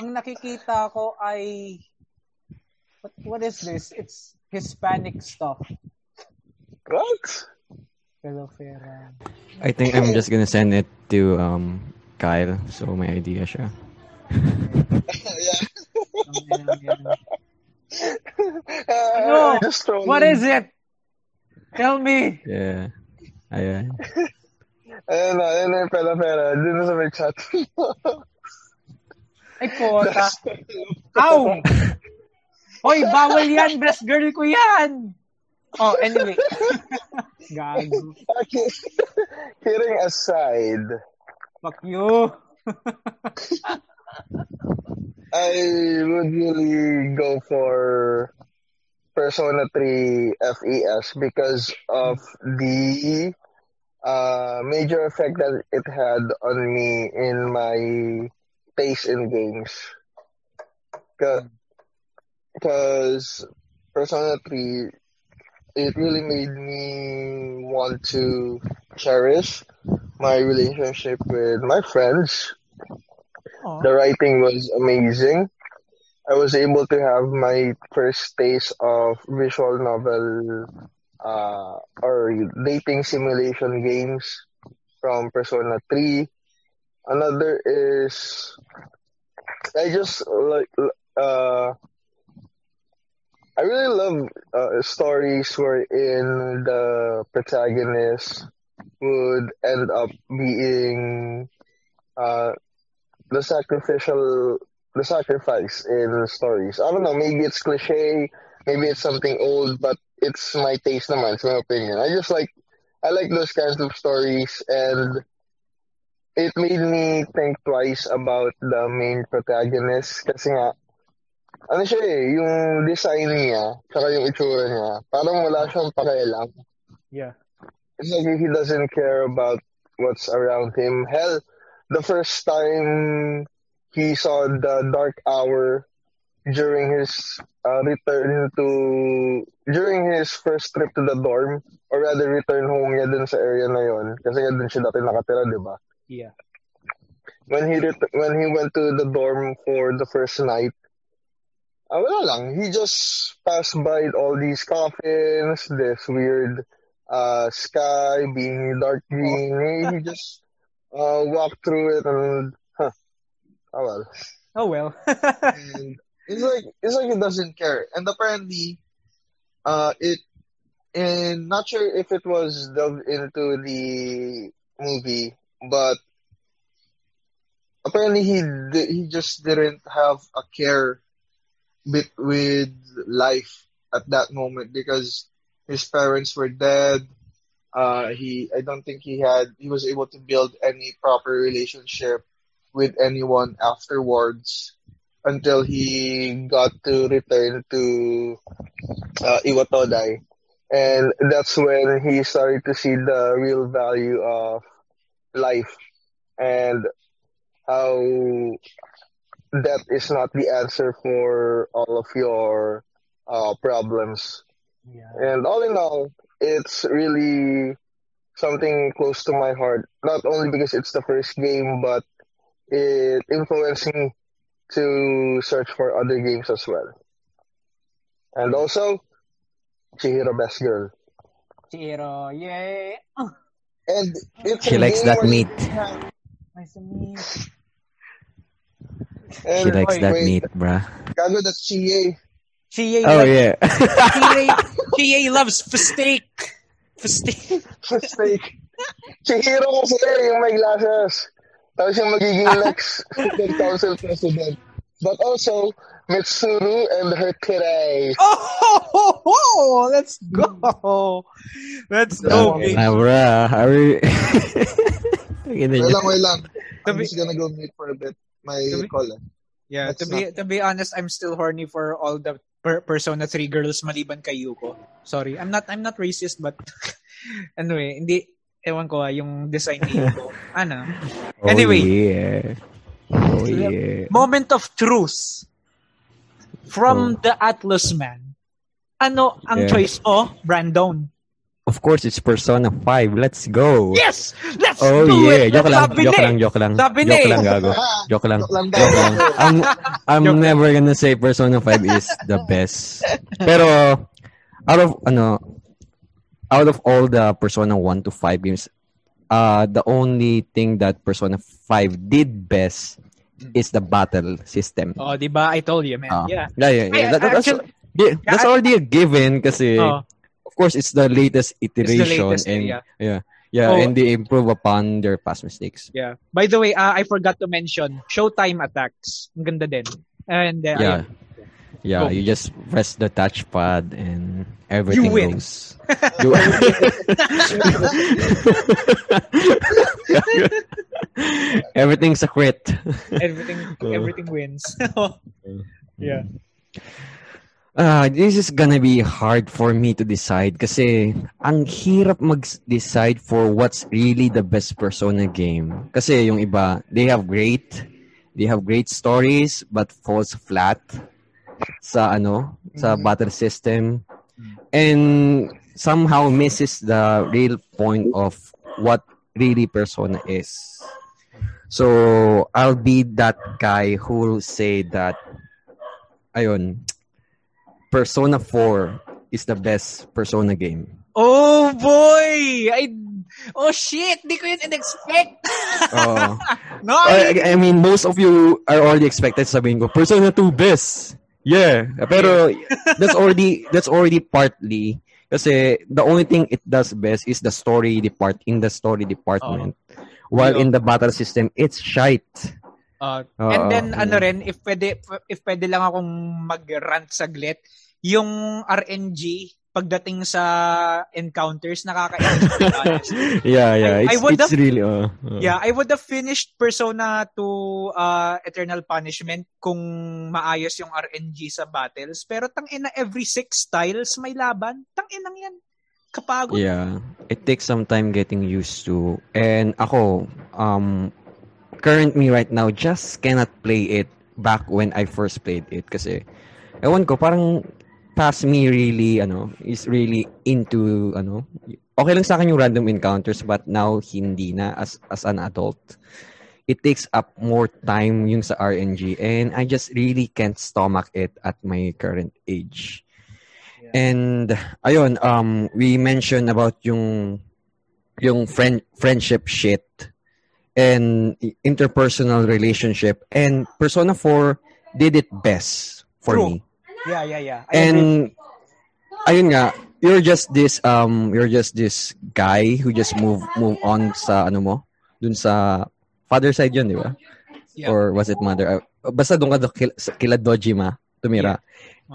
Speaker 1: ang nakikita ko ay what, what is this? It's Hispanic stuff.
Speaker 3: What?
Speaker 1: Pelofera.
Speaker 2: I think I'm just gonna send it to um Kyle, so may idea siya.
Speaker 3: yeah.
Speaker 1: Ang ina mo yan. Ano?
Speaker 3: just trolling.
Speaker 1: What is it? Tell me.
Speaker 2: Yeah. Ayan.
Speaker 3: Ayun na, ayun na yung Pelofera. Dito sa may chat.
Speaker 1: Ay, puta. Ow! Hoy, bawal yan. Best girl ko yan. Oh, anyway. Gago.
Speaker 3: Okay. Kidding aside,
Speaker 1: Fuck you.
Speaker 3: I would really go for Persona 3 FES because of the uh, major effect that it had on me in my pace in games. Because Persona 3, it really made me want to cherish my relationship with my friends
Speaker 1: Oh.
Speaker 3: the writing was amazing. I was able to have my first taste of visual novel uh, or dating simulation games from Persona 3. Another is I just like uh I really love uh, stories wherein the protagonist would end up being uh, the sacrificial, the sacrifice in stories. I don't know, maybe it's cliche, maybe it's something old, but it's my taste naman, it's my opinion. I just like, I like those kinds of stories and it made me think twice about the main protagonist kasi nga, ano siya eh, yung design niya, saka yung itsura niya, parang wala siyang pakialam.
Speaker 1: Yeah.
Speaker 3: It's like he doesn't care about what's around him. Hell, the first time he saw the dark hour during his uh, return to during his first trip to the dorm or rather return home niya dun sa area na yon kasi nga dun siya dati nakatira, di ba?
Speaker 1: Yeah.
Speaker 3: When he ret- when he went to the dorm for the first night, wala lang. He just passed by all these coffins, this weird uh, sky being dark green. He, he just uh, walked through it and, huh, oh well.
Speaker 1: Oh well.
Speaker 4: and it's like it's like he doesn't care. And apparently, uh, it and not sure if it was dubbed into the movie, but apparently he he just didn't have a care bit with life at that moment because his parents were dead. Uh, he I don't think he had he was able to build any proper relationship with anyone afterwards until he got to return to uh, Iwatodai. And that's when he started to see the real value of life and how that is not the answer for all of your uh, problems.
Speaker 1: yeah.
Speaker 3: And all in all, it's really something close to my heart. Not only because it's the first game, but it influenced me to search for other games as well. And also, Chihiro Best Girl.
Speaker 1: Chihiro, yay!
Speaker 4: And it's
Speaker 2: She likes that meat.
Speaker 1: Nice to meet.
Speaker 3: And
Speaker 2: She likes that
Speaker 4: wait.
Speaker 2: meat, bruh.
Speaker 4: Gago, that's Chie.
Speaker 1: Chie,
Speaker 2: Oh
Speaker 1: loves,
Speaker 2: yeah.
Speaker 1: Chie, Chie loves steak. Steak. steak.
Speaker 3: Mistake. Chihiro kasi yung may glasses. Tapos yung magiging next student council president. But also, Mitsuru and her titties.
Speaker 1: Oh, ho, ho, ho, let's go. Let's go,
Speaker 3: Okay.
Speaker 1: baby.
Speaker 2: ah, bruh. Are we... Tingnan
Speaker 4: Wait
Speaker 2: niyo.
Speaker 4: lang, wait lang. I'm just gonna go mute for a bit. My
Speaker 1: To be-
Speaker 4: call. eh.
Speaker 1: Yeah, to
Speaker 4: That's
Speaker 1: be to be honest, I'm still horny for all the per- Persona 3 girls maliban kay Yuko. Sorry, I'm not I'm not racist but anyway, hindi ewan ko ah, yung design ni Yuko. ano?
Speaker 2: Oh,
Speaker 1: Anyway.
Speaker 2: yeah. Oh yeah.
Speaker 1: Moment of truth from the Atlas Man. Ano ang
Speaker 2: Yeah.
Speaker 1: choice mo, Brandon?
Speaker 2: Of course, it's Persona 5. Let's go.
Speaker 1: Yes! Let's
Speaker 2: Oh
Speaker 1: do
Speaker 2: yeah,
Speaker 1: it!
Speaker 2: joke lang,
Speaker 1: Sabi
Speaker 2: joke
Speaker 1: ni.
Speaker 2: lang, joke lang.
Speaker 1: Sabi
Speaker 2: joke lang, gago. Joke lang.
Speaker 4: Joke lang.
Speaker 2: Joke lang. I'm, I'm
Speaker 1: Joke lang.
Speaker 2: never gonna say Persona 5 is the best. Pero, out of, ano, out of all the Persona 1 to 5 games, uh, the only thing that Persona 5 did best is the battle system.
Speaker 1: Oh, di ba? I told you, man.
Speaker 2: Ah.
Speaker 1: yeah.
Speaker 2: Yeah, yeah, yeah. That- that's,
Speaker 1: actually-
Speaker 2: that's already a given kasi,
Speaker 1: Oh,
Speaker 2: of course, it's the latest iteration
Speaker 1: latest,
Speaker 2: and
Speaker 1: yeah.
Speaker 2: yeah, yeah,
Speaker 1: Oh.
Speaker 2: and they improve upon their past mistakes.
Speaker 1: yeah. By the way, uh, I forgot to mention Showtime attacks. Ang ganda din. And uh,
Speaker 2: Yeah. Yeah,
Speaker 1: Go.
Speaker 2: you just press the touchpad and everything
Speaker 1: win.
Speaker 2: goes. You- Everything's a crit.
Speaker 1: everything
Speaker 2: Oh.
Speaker 1: everything wins. yeah.
Speaker 2: Ah, this is gonna be hard for me to decide kasi ang hirap mag-decide for what's really the best Persona game. Kasi yung iba, they have great, they have great stories but falls flat sa ano, sa
Speaker 4: Mhm.
Speaker 2: battle system and somehow misses the real point of what really Persona is. So, I'll be that guy who will say that ayun, Persona 4 is the best Persona game.
Speaker 1: Oh boy! I Oh shit, di ko yun in-expect.
Speaker 2: Oo.
Speaker 1: no,
Speaker 2: I, I mean, most of you are already expected sabihin ko, Persona 2 best. Yeah. Pero that's already that's already partly kasi the only thing it does best is the story depart in the story department. While
Speaker 1: Yeah.
Speaker 2: in the battle system, it's shite.
Speaker 1: Uh, and then
Speaker 2: oo.
Speaker 1: ano rin if pwede if pwede lang akong mag-rant saglit, yung RNG pagdating sa encounters nakakainis
Speaker 2: yeah, yeah.
Speaker 1: I- I
Speaker 2: It's,
Speaker 1: would
Speaker 2: it's
Speaker 1: have-
Speaker 2: really uh, uh,
Speaker 1: Yeah, I would have finished Persona to uh, Eternal Punishment kung maayos yung RNG sa battles. Pero tang ina every six styles may laban. Tang inang yan. Kapagod.
Speaker 2: Yeah. It takes some time getting used to. And ako, um, current me right now just cannot play it back when I first played it. Kasi, ewan ko, parang past me really, ano, is really into, ano, okay lang sa akin yung random encounters but now hindi na as, as an adult. It takes up more time yung sa RNG and I just really can't stomach it at my current age. And ayun, um we mentioned about yung yung friend friendship shit and interpersonal relationship and Persona 4 did it best for
Speaker 1: True.
Speaker 2: me.
Speaker 1: Yeah, yeah, yeah. I agree.
Speaker 2: And ayun nga, you're just this um you're just this guy who just move move on sa ano mo, dun sa father side yun, di ba?
Speaker 1: Yeah.
Speaker 2: Or was it mother? Uh, Basta doon ka do, kila, kila Dojima tumira.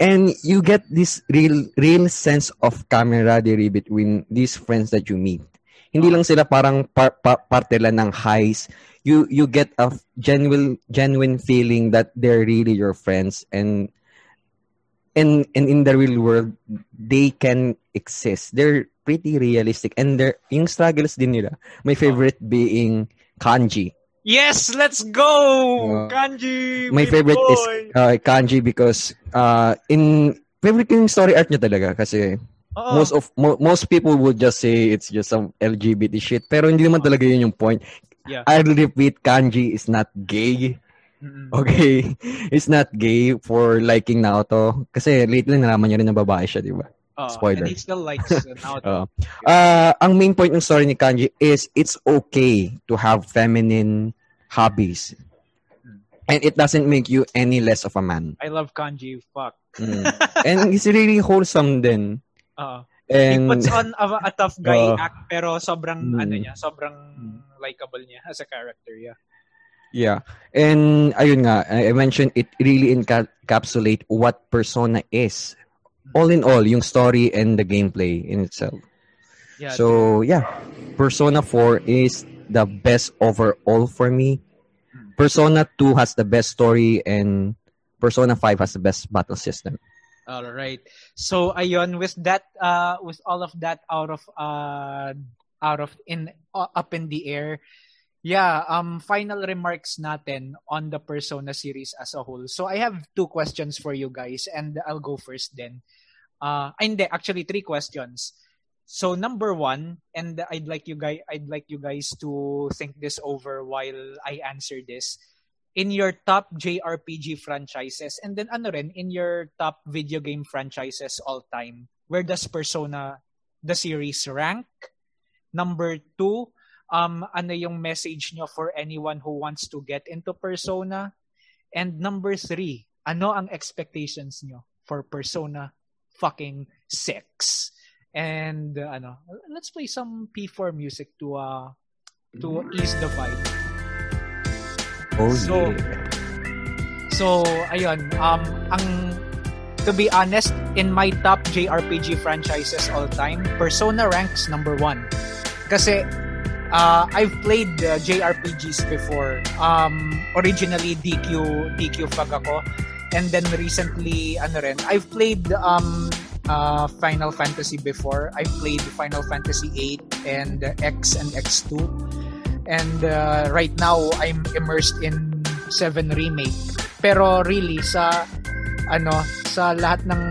Speaker 2: And you get this real real sense of camaraderie between these friends that you meet. Hindi lang sila parang par, pa- parte lang ng highs. You you get a genuine genuine feeling that they're really your friends and and and in the real world they can exist. They're pretty realistic and they're yung struggles din nila. My favorite being Kanji.
Speaker 1: Yes, let's go!
Speaker 2: Uh,
Speaker 1: Kanji!
Speaker 2: My favorite is
Speaker 1: boy!
Speaker 2: uh, Kanji because uh, in favorite yung story art niya talaga kasi
Speaker 1: Oo.
Speaker 2: most of mo, most people would just say it's just some LGBT shit pero hindi naman talaga yun yung point.
Speaker 1: Yeah.
Speaker 2: I'll repeat Kanji is not gay. Okay? It's not gay for liking Naoto kasi lately nalaman niya rin na babae siya, di ba?
Speaker 1: Oo,
Speaker 2: spoiler.
Speaker 1: And he still likes uh, Naoto.
Speaker 2: Oo. Uh, ang main point ng story ni Kanji is it's okay to have feminine hobbies. And it doesn't make you any less of a man.
Speaker 1: I love Kanji. Fuck.
Speaker 2: Mm. and he's really wholesome din.
Speaker 1: Oo.
Speaker 2: And
Speaker 1: he puts on a, a tough guy
Speaker 2: Oo.
Speaker 1: act pero sobrang
Speaker 2: Mm.
Speaker 1: ano niya, sobrang likable niya as a character, yeah.
Speaker 2: Yeah. And ayun nga, I mentioned it really encapsulate what Persona is. All in all, yung story and the gameplay in itself.
Speaker 1: Yeah.
Speaker 2: So, yeah. Persona 4 is the best overall for me. Persona 2 has the best story and Persona 5 has the best battle system.
Speaker 1: All right. So ayun with that uh with all of that out of uh out of in uh, up in the air. Yeah, um final remarks natin on the Persona series as a whole. So I have two questions for you guys and I'll go first then. Uh ay, hindi, actually three questions. So number one, and I'd like you guys I'd like you guys to think this over while I answer this. in your top JRPG franchises and then ano rin in your top video game franchises all time where does Persona the series rank number two um ano yung message nyo for anyone who wants to get into Persona? And number three ano ang expectations nyo for Persona fucking 6 and uh, ano let's play some P4 music to uh to ease the vibe.
Speaker 2: Oh,
Speaker 1: So, So, ayun, um, ang, to be honest, in my top JRPG franchises all time, Persona ranks number one. Kasi, uh, I've played uh, JRPGs before. Um, originally, DQ, DQ fag ako. And then recently, ano rin, I've played um, uh, Final Fantasy before. I've played Final Fantasy 8 and uh, X and X2. And uh, right now, I'm immersed in 7 Remake. Pero really, sa ano, sa lahat ng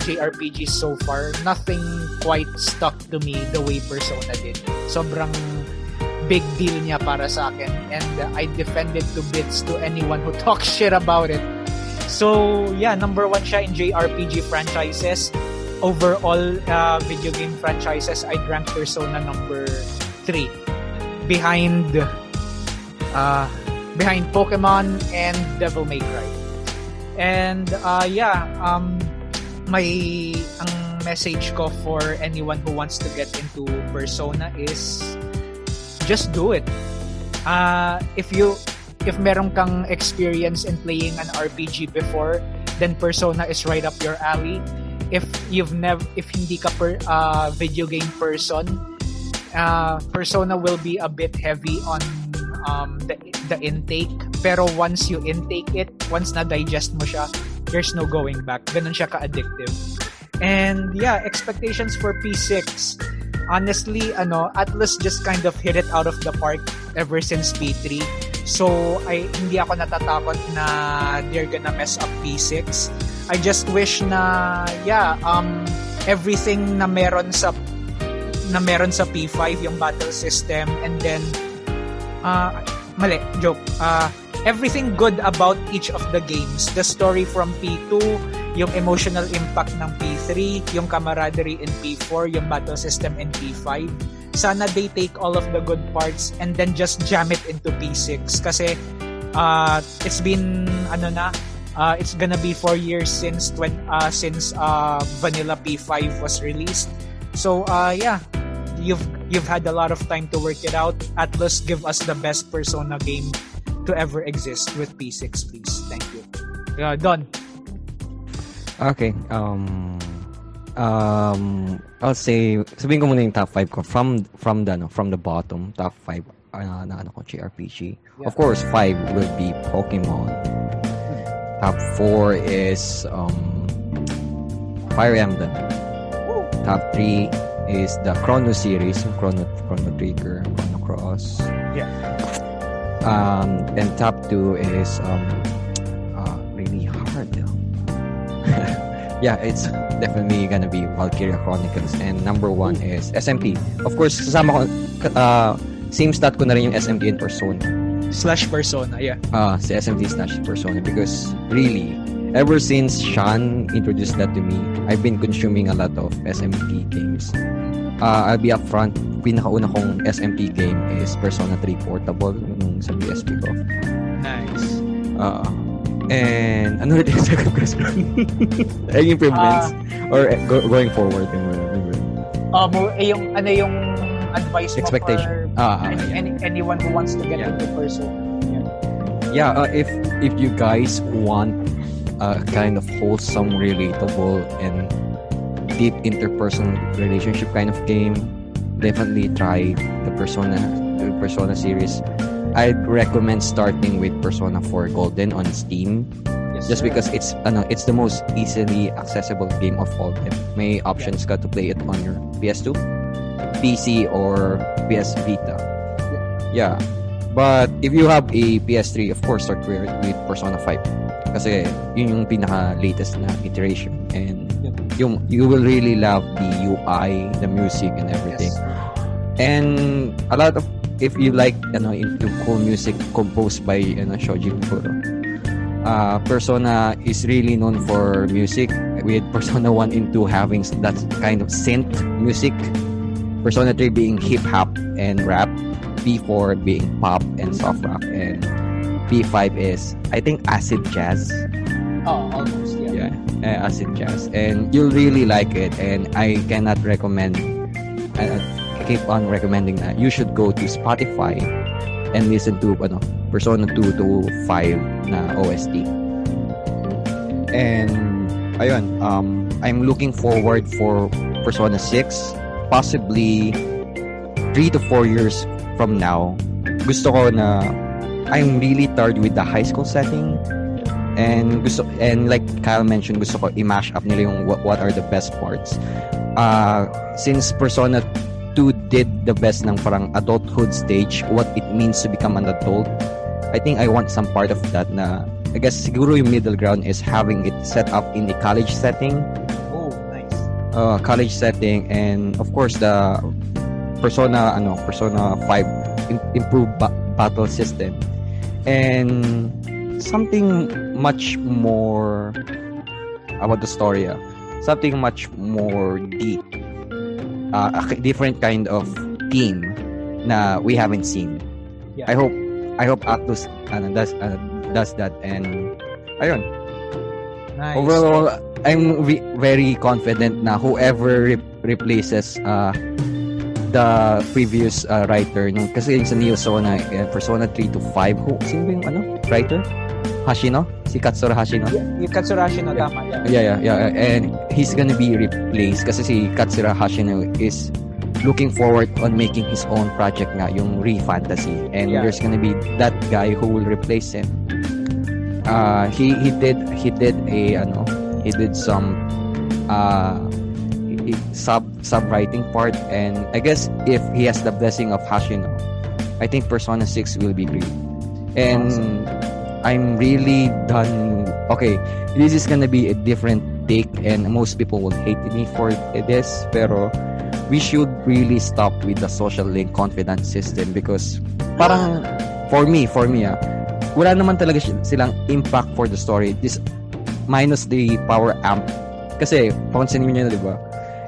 Speaker 1: JRPGs so far, nothing quite stuck to me the way Persona did. Sobrang big deal niya para sa akin. And uh, I defend it to bits to anyone who talks shit about it. So, yeah, number one siya in JRPG franchises. overall uh, video game franchises, I'd rank Persona number 3 behind uh, behind Pokemon and Devil May Cry. And uh, yeah, um, my ang message ko for anyone who wants to get into Persona is just do it. Uh, if you if meron kang experience in playing an RPG before, then Persona is right up your alley. If you've never if hindi ka per uh, video game person, uh, Persona will be a bit heavy on um, the the intake. Pero once you intake it, once na digest mo siya, there's no going back. Ganun siya ka-addictive. And yeah, expectations for P6. Honestly, ano, Atlas just kind of hit it out of the park ever since P3. So, I hindi ako natatakot na they're gonna mess up P6. I just wish na yeah, um everything na meron sa na meron sa P5 yung battle system and then uh, mali, joke. Uh, everything good about each of the games. The story from P2, yung emotional impact ng P3, yung camaraderie in P4, yung battle system in P5. Sana they take all of the good parts and then just jam it into P6 kasi uh, it's been ano na uh, it's gonna be 4 years since when uh, since uh, vanilla P5 was released. So uh, yeah, you've you've had a lot of time to work it out. Atlas give us the best Persona game to ever exist with P6 please. Thank you. Uh, Don.
Speaker 2: Okay. Um um I'll say sabihin ko muna yung top 5 ko from from the no, from the bottom top 5 uh, na ano ko JRPG.
Speaker 1: Yeah.
Speaker 2: Of course, 5 will be Pokemon. Top 4 is um Fire Emblem. Top 3 is the Chrono series, Chrono Chrono Trigger, Chrono Cross.
Speaker 1: Yeah.
Speaker 2: Um and top 2 is um yeah, it's definitely gonna be Valkyria Chronicles. And number one is SMP. Of course, kasama ko, uh, same stat ko na rin yung SMP and Persona.
Speaker 1: Slash Persona, yeah.
Speaker 2: Uh, si SMP slash Persona because really, ever since Sean introduced that to me, I've been consuming a lot of SMP games. Uh, I'll be upfront, pinakauna kong SMP game is Persona 3 Portable nung sa PSP ko.
Speaker 1: Nice.
Speaker 2: Uh, and ano ulit yung second question? Any improvements? or eh, go, going forward? Yung, yung,
Speaker 1: Um, eh, yung, ano yung advice mo
Speaker 2: Expectation.
Speaker 1: for
Speaker 2: Ah, ah,
Speaker 1: any,
Speaker 2: yeah.
Speaker 1: any, anyone who wants to get
Speaker 2: Yeah.
Speaker 1: into Persona? Yeah.
Speaker 2: yeah, uh, if if you guys want a kind of wholesome, relatable, and deep interpersonal relationship kind of game, definitely try the Persona the Persona series. I'd recommend starting with Persona 4 Golden on Steam.
Speaker 1: Yes,
Speaker 2: just
Speaker 1: sir.
Speaker 2: because it's ano, it's the most easily accessible game of all time. May options ka to play it on your PS2, PC or PS Vita. Yeah. But if you have a PS3, of course, start with, with Persona 5. Kasi yun yung pinaka-latest na iteration. And yung, you will really love the UI, the music, and everything.
Speaker 1: Yes.
Speaker 2: And a lot of if you like ano into cool music composed by ano Shoji Kuro. Uh, Persona is really known for music with Persona 1 and 2 having that kind of synth music. Persona 3 being hip hop and rap, P4 being pop and soft rock and P5 is I think acid jazz.
Speaker 1: Oh, almost, yeah.
Speaker 2: Yeah, uh, acid jazz, and you'll really like it. And I cannot recommend. Uh, keep on recommending that you should go to Spotify and listen to ano, Persona 2 to 5 na OST. And ayun, um, I'm looking forward for Persona 6, possibly 3 to 4 years from now. Gusto ko na I'm really tired with the high school setting and gusto and like Kyle mentioned gusto ko i-mash up nila yung what, what are the best parts uh since Persona 2 did the best ng parang adulthood stage what it means to become an adult I think I want some part of that na I guess siguro yung middle ground is having it set up in the college setting
Speaker 1: Oh, nice.
Speaker 2: uh, college setting and of course the Persona ano Persona 5 im- improved ba- battle system and something much more about the story ah. something much more deep. Uh, a different kind of team na we haven't seen.
Speaker 1: Yeah.
Speaker 2: I hope I hope Atlus ano, does ano, does that and ayun.
Speaker 1: Nice.
Speaker 2: Overall, I'm re- very confident na whoever re- replaces uh, the previous uh, writer nung kasi yung sa Neo Sona uh, Persona 3 to 5 who sino ba yung ano writer Hashino si Katsura Hashino
Speaker 1: Yeah, yung Katsurashi no, tama. Yeah.
Speaker 2: yeah yeah yeah and he's gonna be replaced kasi si Katsura Hashino is looking forward on making his own project nga yung Re Fantasy and
Speaker 1: Yeah.
Speaker 2: there's gonna be that guy who will replace him uh he he did he did a ano he did some uh sub sub writing part and I guess if he has the blessing of Hashino I think Persona 6 will be great and I'm really done. Okay this is gonna be a different take and most people will hate me for this pero we should really stop with the social link confidence system because parang for me for me ah wala naman talaga si- silang impact for the story. This minus the power amp. Kasi pansinin niyo na di ba?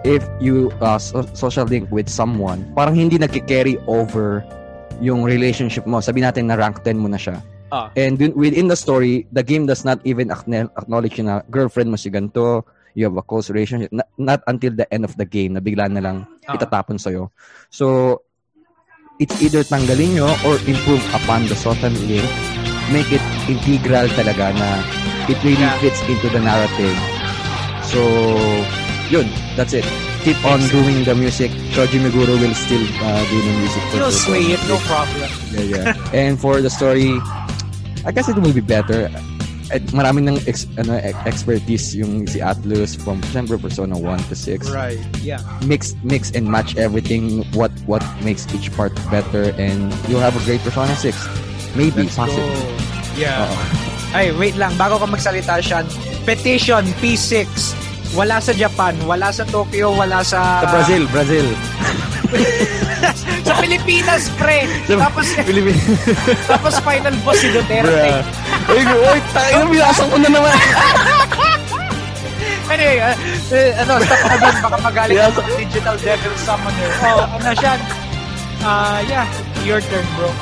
Speaker 2: If you uh, so- social link with someone parang hindi nagki-carry over yung relationship mo. Sabi natin na rank 10 mo na siya
Speaker 1: Ah.
Speaker 2: and within the story the game does not even acknow- acknowledge na girlfriend mo si ganito you have a close relationship not, not until the end of the game na bigla na lang
Speaker 1: Ah.
Speaker 2: itatapon sa'yo so it's either tanggalin nyo or improve upon the social link make it integral talaga na it really
Speaker 1: Yeah.
Speaker 2: fits into the narrative so yun that's it keep on doing the music Shoji Meguro will still uh, do the music for Persona
Speaker 1: sway it, no
Speaker 2: 6.
Speaker 1: problem.
Speaker 2: Yeah, yeah. and for the story, I guess it will be better. At marami ng ex, ano, expertise yung si Atlus from siyempre Persona 1 to 6.
Speaker 1: Right. Yeah.
Speaker 2: Mix mix and match everything what what makes each part better and you'll have a great Persona 6. Maybe
Speaker 1: Let's
Speaker 2: possibly.
Speaker 1: go. Yeah.
Speaker 2: Oo.
Speaker 1: Ay, wait lang. Bago ka magsalita, Sean. Petition, P6. Wala sa Japan, wala sa Tokyo, wala sa...
Speaker 2: Sa Brazil, Brazil.
Speaker 1: sa Pilipinas, pre.
Speaker 2: Sa
Speaker 1: tapos,
Speaker 2: Philippines.
Speaker 1: tapos final boss si Duterte.
Speaker 2: Uy, uy, tayo, binasok ko na naman.
Speaker 1: Anyway, uh, uh, ano, stop ka dun. Baka magaling ang digital devil summoner. Oh, ano, Sean? Ah, yeah. Your turn, bro.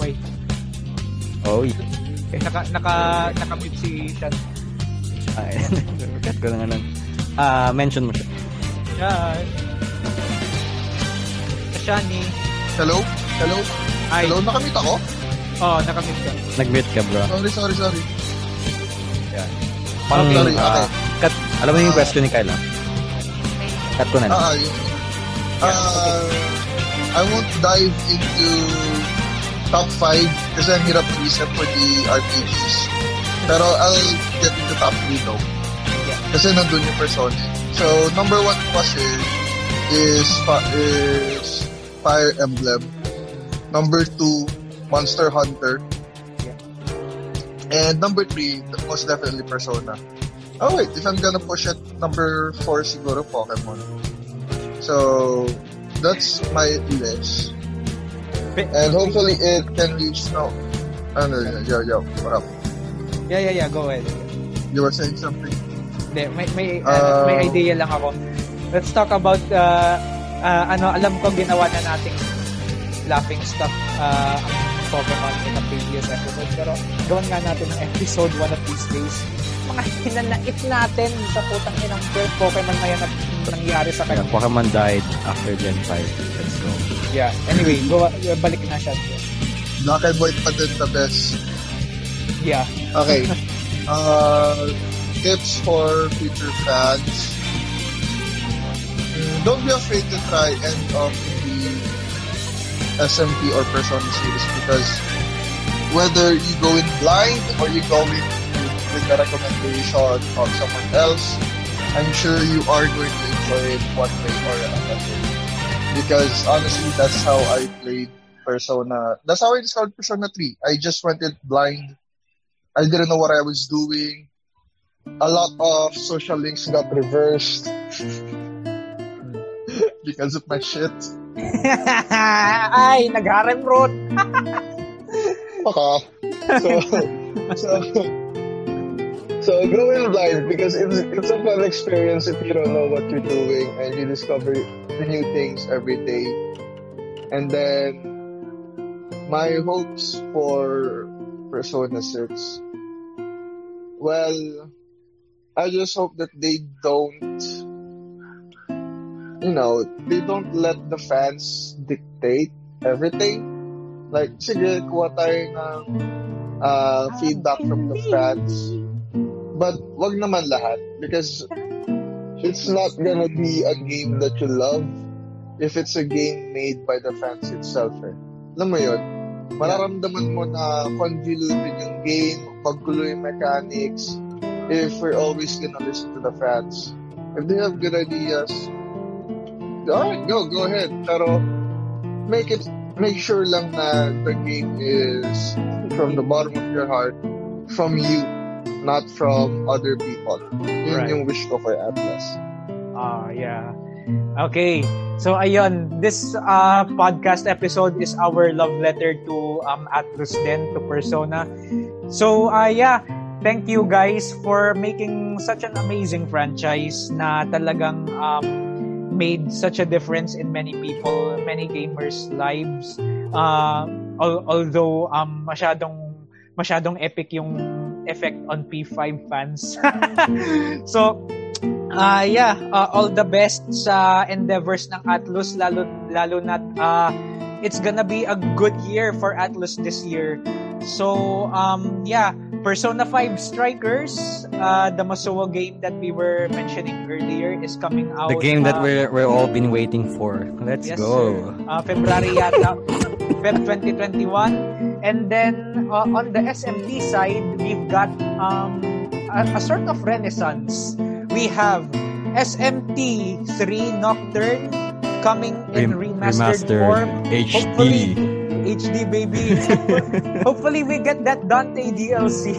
Speaker 1: Wait.
Speaker 2: Oy.
Speaker 1: Naka, naka, naka-mute si Sean.
Speaker 2: Ay, cut ko na nga lang. Ah, mention mo siya.
Speaker 1: Yeah. Shani.
Speaker 3: Hello? Hello?
Speaker 1: Ay.
Speaker 3: Hello? Nakamit ako?
Speaker 1: Oh, nakamute ka.
Speaker 2: Nag-mute ka, bro.
Speaker 3: Sorry, sorry, sorry.
Speaker 2: Pang,
Speaker 3: Sorry,
Speaker 2: ah,
Speaker 3: okay.
Speaker 2: cut, alam mo yung question ni Kyle, ah? Cut ko na lang.
Speaker 3: Ah, yun. Uh, I won't dive into top 5 kasi ang hirap mag-isip for the RPGs. Pero I'll get into top 3 though.
Speaker 1: Yeah.
Speaker 3: Kasi nandun yung persona. So, number 1 kasi is, fa- is Fire Emblem. Number 2, Monster Hunter. And number 3, most definitely Persona. Oh wait, if I'm gonna push it, number 4 siguro Pokemon. So, that's my list. And hopefully it can reach no. Ano, yo, yo, what up?
Speaker 1: Yeah, yeah, yeah. Go ahead.
Speaker 3: You were saying something?
Speaker 1: Hindi, may, may,
Speaker 3: Uh,
Speaker 1: ano, may idea lang ako. Let's talk about, uh, uh, ano, alam ko ginawa na nating laughing stuff uh, ang Pokemon in a previous episode. Pero gawin nga natin ng episode one of these days. Mga hinanait natin sa putang inang Pokemon na yan na nangyari sa
Speaker 2: Yeah,
Speaker 1: kanya.
Speaker 2: Pokemon died after Gen 5. Let's go.
Speaker 1: Yeah. Anyway, go, balik na siya.
Speaker 3: White pa din the best.
Speaker 1: Yeah.
Speaker 3: Okay. uh, tips for future fans. Mm, Don't be afraid to try end of the SMP or Persona series because whether you go in blind or you go in with the recommendation of someone else, I'm sure you are going to enjoy it one way or another. Because honestly, that's how I played Persona. That's how I discovered Persona 3. I just went in blind. I didn't know what I was doing. A lot of social links got reversed because of my shit.
Speaker 1: Ay, nag-harem road.
Speaker 3: So, so, so go in blind because it's it's a fun experience if you don't know what you're doing and you discover the new things every day. And then my hopes for Persona 6. Well, I just hope that they don't you know, they don't let the fans dictate everything. Like, sige, kuha tayo ng uh, feedback from the fans. But wag naman lahat because it's not gonna be a game that you love if it's a game made by the fans itself. Eh. Alam mo yun? Mararamdaman mo na convoluted yung game, maggulo yung mechanics, if we're always gonna listen to the fans. If they have good ideas, alright, go, go ahead. Pero, make it, make sure lang na the game is from the bottom of your heart, from you, not from other people. Yun
Speaker 1: Right.
Speaker 3: yung wish ko for Atlas.
Speaker 1: Ah, yeah. Okay. So ayun, this uh, podcast episode is our love letter to um Atlus din to Persona. So uh, yeah, thank you guys for making such an amazing franchise na talagang um made such a difference in many people, many gamers' lives. Uh, al- although um masyadong masyadong epic yung effect on P5 fans. so Ah, yeah, uh, all the best sa endeavors ng Atlus lalo lalo na uh, it's gonna be a good year for Atlus this year. So, um yeah, Persona 5 Strikers, uh, the Masuwa game that we were mentioning earlier is coming out.
Speaker 2: The game that
Speaker 1: uh,
Speaker 2: we're we're all been waiting for. Let's
Speaker 1: Yes,
Speaker 2: go.
Speaker 1: sir. Uh, February yata, Feb 2021. And then uh, on the SMT side, we've got um, a, a sort of renaissance. We have SMT 3 Nocturne coming in
Speaker 2: Rem-
Speaker 1: remastered,
Speaker 2: remastered
Speaker 1: form. Hopefully,
Speaker 2: HD.
Speaker 1: HD baby. Hopefully we get that Dante DLC.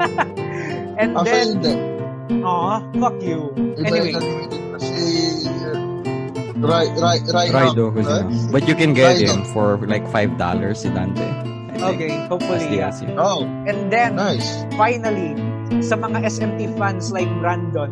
Speaker 1: and
Speaker 3: Actually,
Speaker 1: then, aw, fuck you. Anyway,
Speaker 3: yung gagamitin ko si Rai, Rai, Rai,
Speaker 2: Raido
Speaker 3: right?
Speaker 2: Kusina. But you can get
Speaker 3: Raido.
Speaker 2: him for like $5 si Dante.
Speaker 1: Okay,
Speaker 2: as
Speaker 1: hopefully, yeah.
Speaker 3: Oh,
Speaker 1: And then,
Speaker 3: nice.
Speaker 1: finally, sa mga SMT fans like Brandon,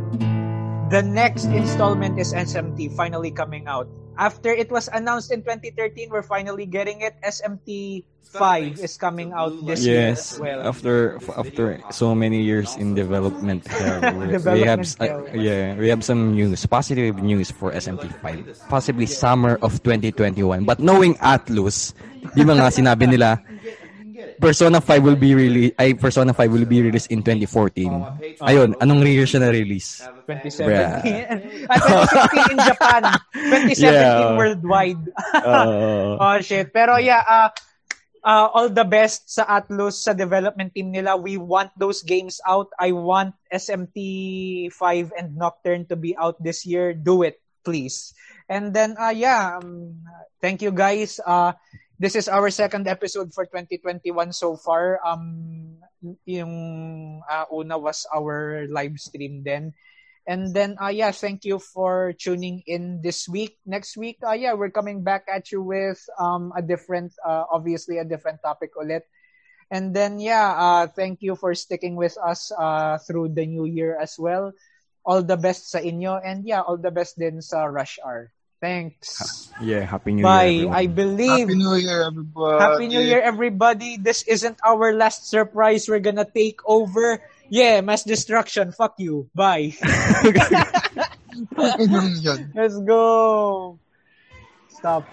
Speaker 1: the next installment is SMT finally coming out. After it was announced in 2013, we're finally getting it. SMT 5 is coming out this year as
Speaker 2: Yes,
Speaker 1: well.
Speaker 2: after after so many years in development hell, we- have
Speaker 1: Development
Speaker 2: uh, yeah, we have some news, positive news for SMT5. Possibly summer of 2021. But knowing Atlus, di ba nga sinabi nila Persona 5 will be released ay Persona 5 will be released in 2014. Ayun, anong year siya na-release?
Speaker 1: 2017. ah, 2016 in Japan. 2017
Speaker 2: Yeah.
Speaker 1: worldwide.
Speaker 2: Uh,
Speaker 1: oh shit. Pero yeah, uh, uh, all the best sa Atlus, sa development team nila. We want those games out. I want SMT 5 and Nocturne to be out this year. Do it, please. And then, uh, yeah, um, thank you guys. Uh, this is our second episode for 2021 so far. Um, yung uh, una was our live stream then. And then, uh, yeah, thank you for tuning in this week. Next week, uh, yeah, we're coming back at you with um, a different, uh, obviously a different topic ulit. And then, yeah, uh, thank you for sticking with us uh, through the new year as well. All the best sa inyo. And yeah, all the best din sa Rush R. Thanks.
Speaker 2: yeah, happy new
Speaker 1: Bye.
Speaker 2: year.
Speaker 1: I
Speaker 2: everyone.
Speaker 1: believe
Speaker 5: Happy New Year, everybody.
Speaker 1: Happy New Year, everybody. This isn't our last surprise. We're gonna take over. Yeah, mass destruction. Fuck you. Bye. Let's go. Stop.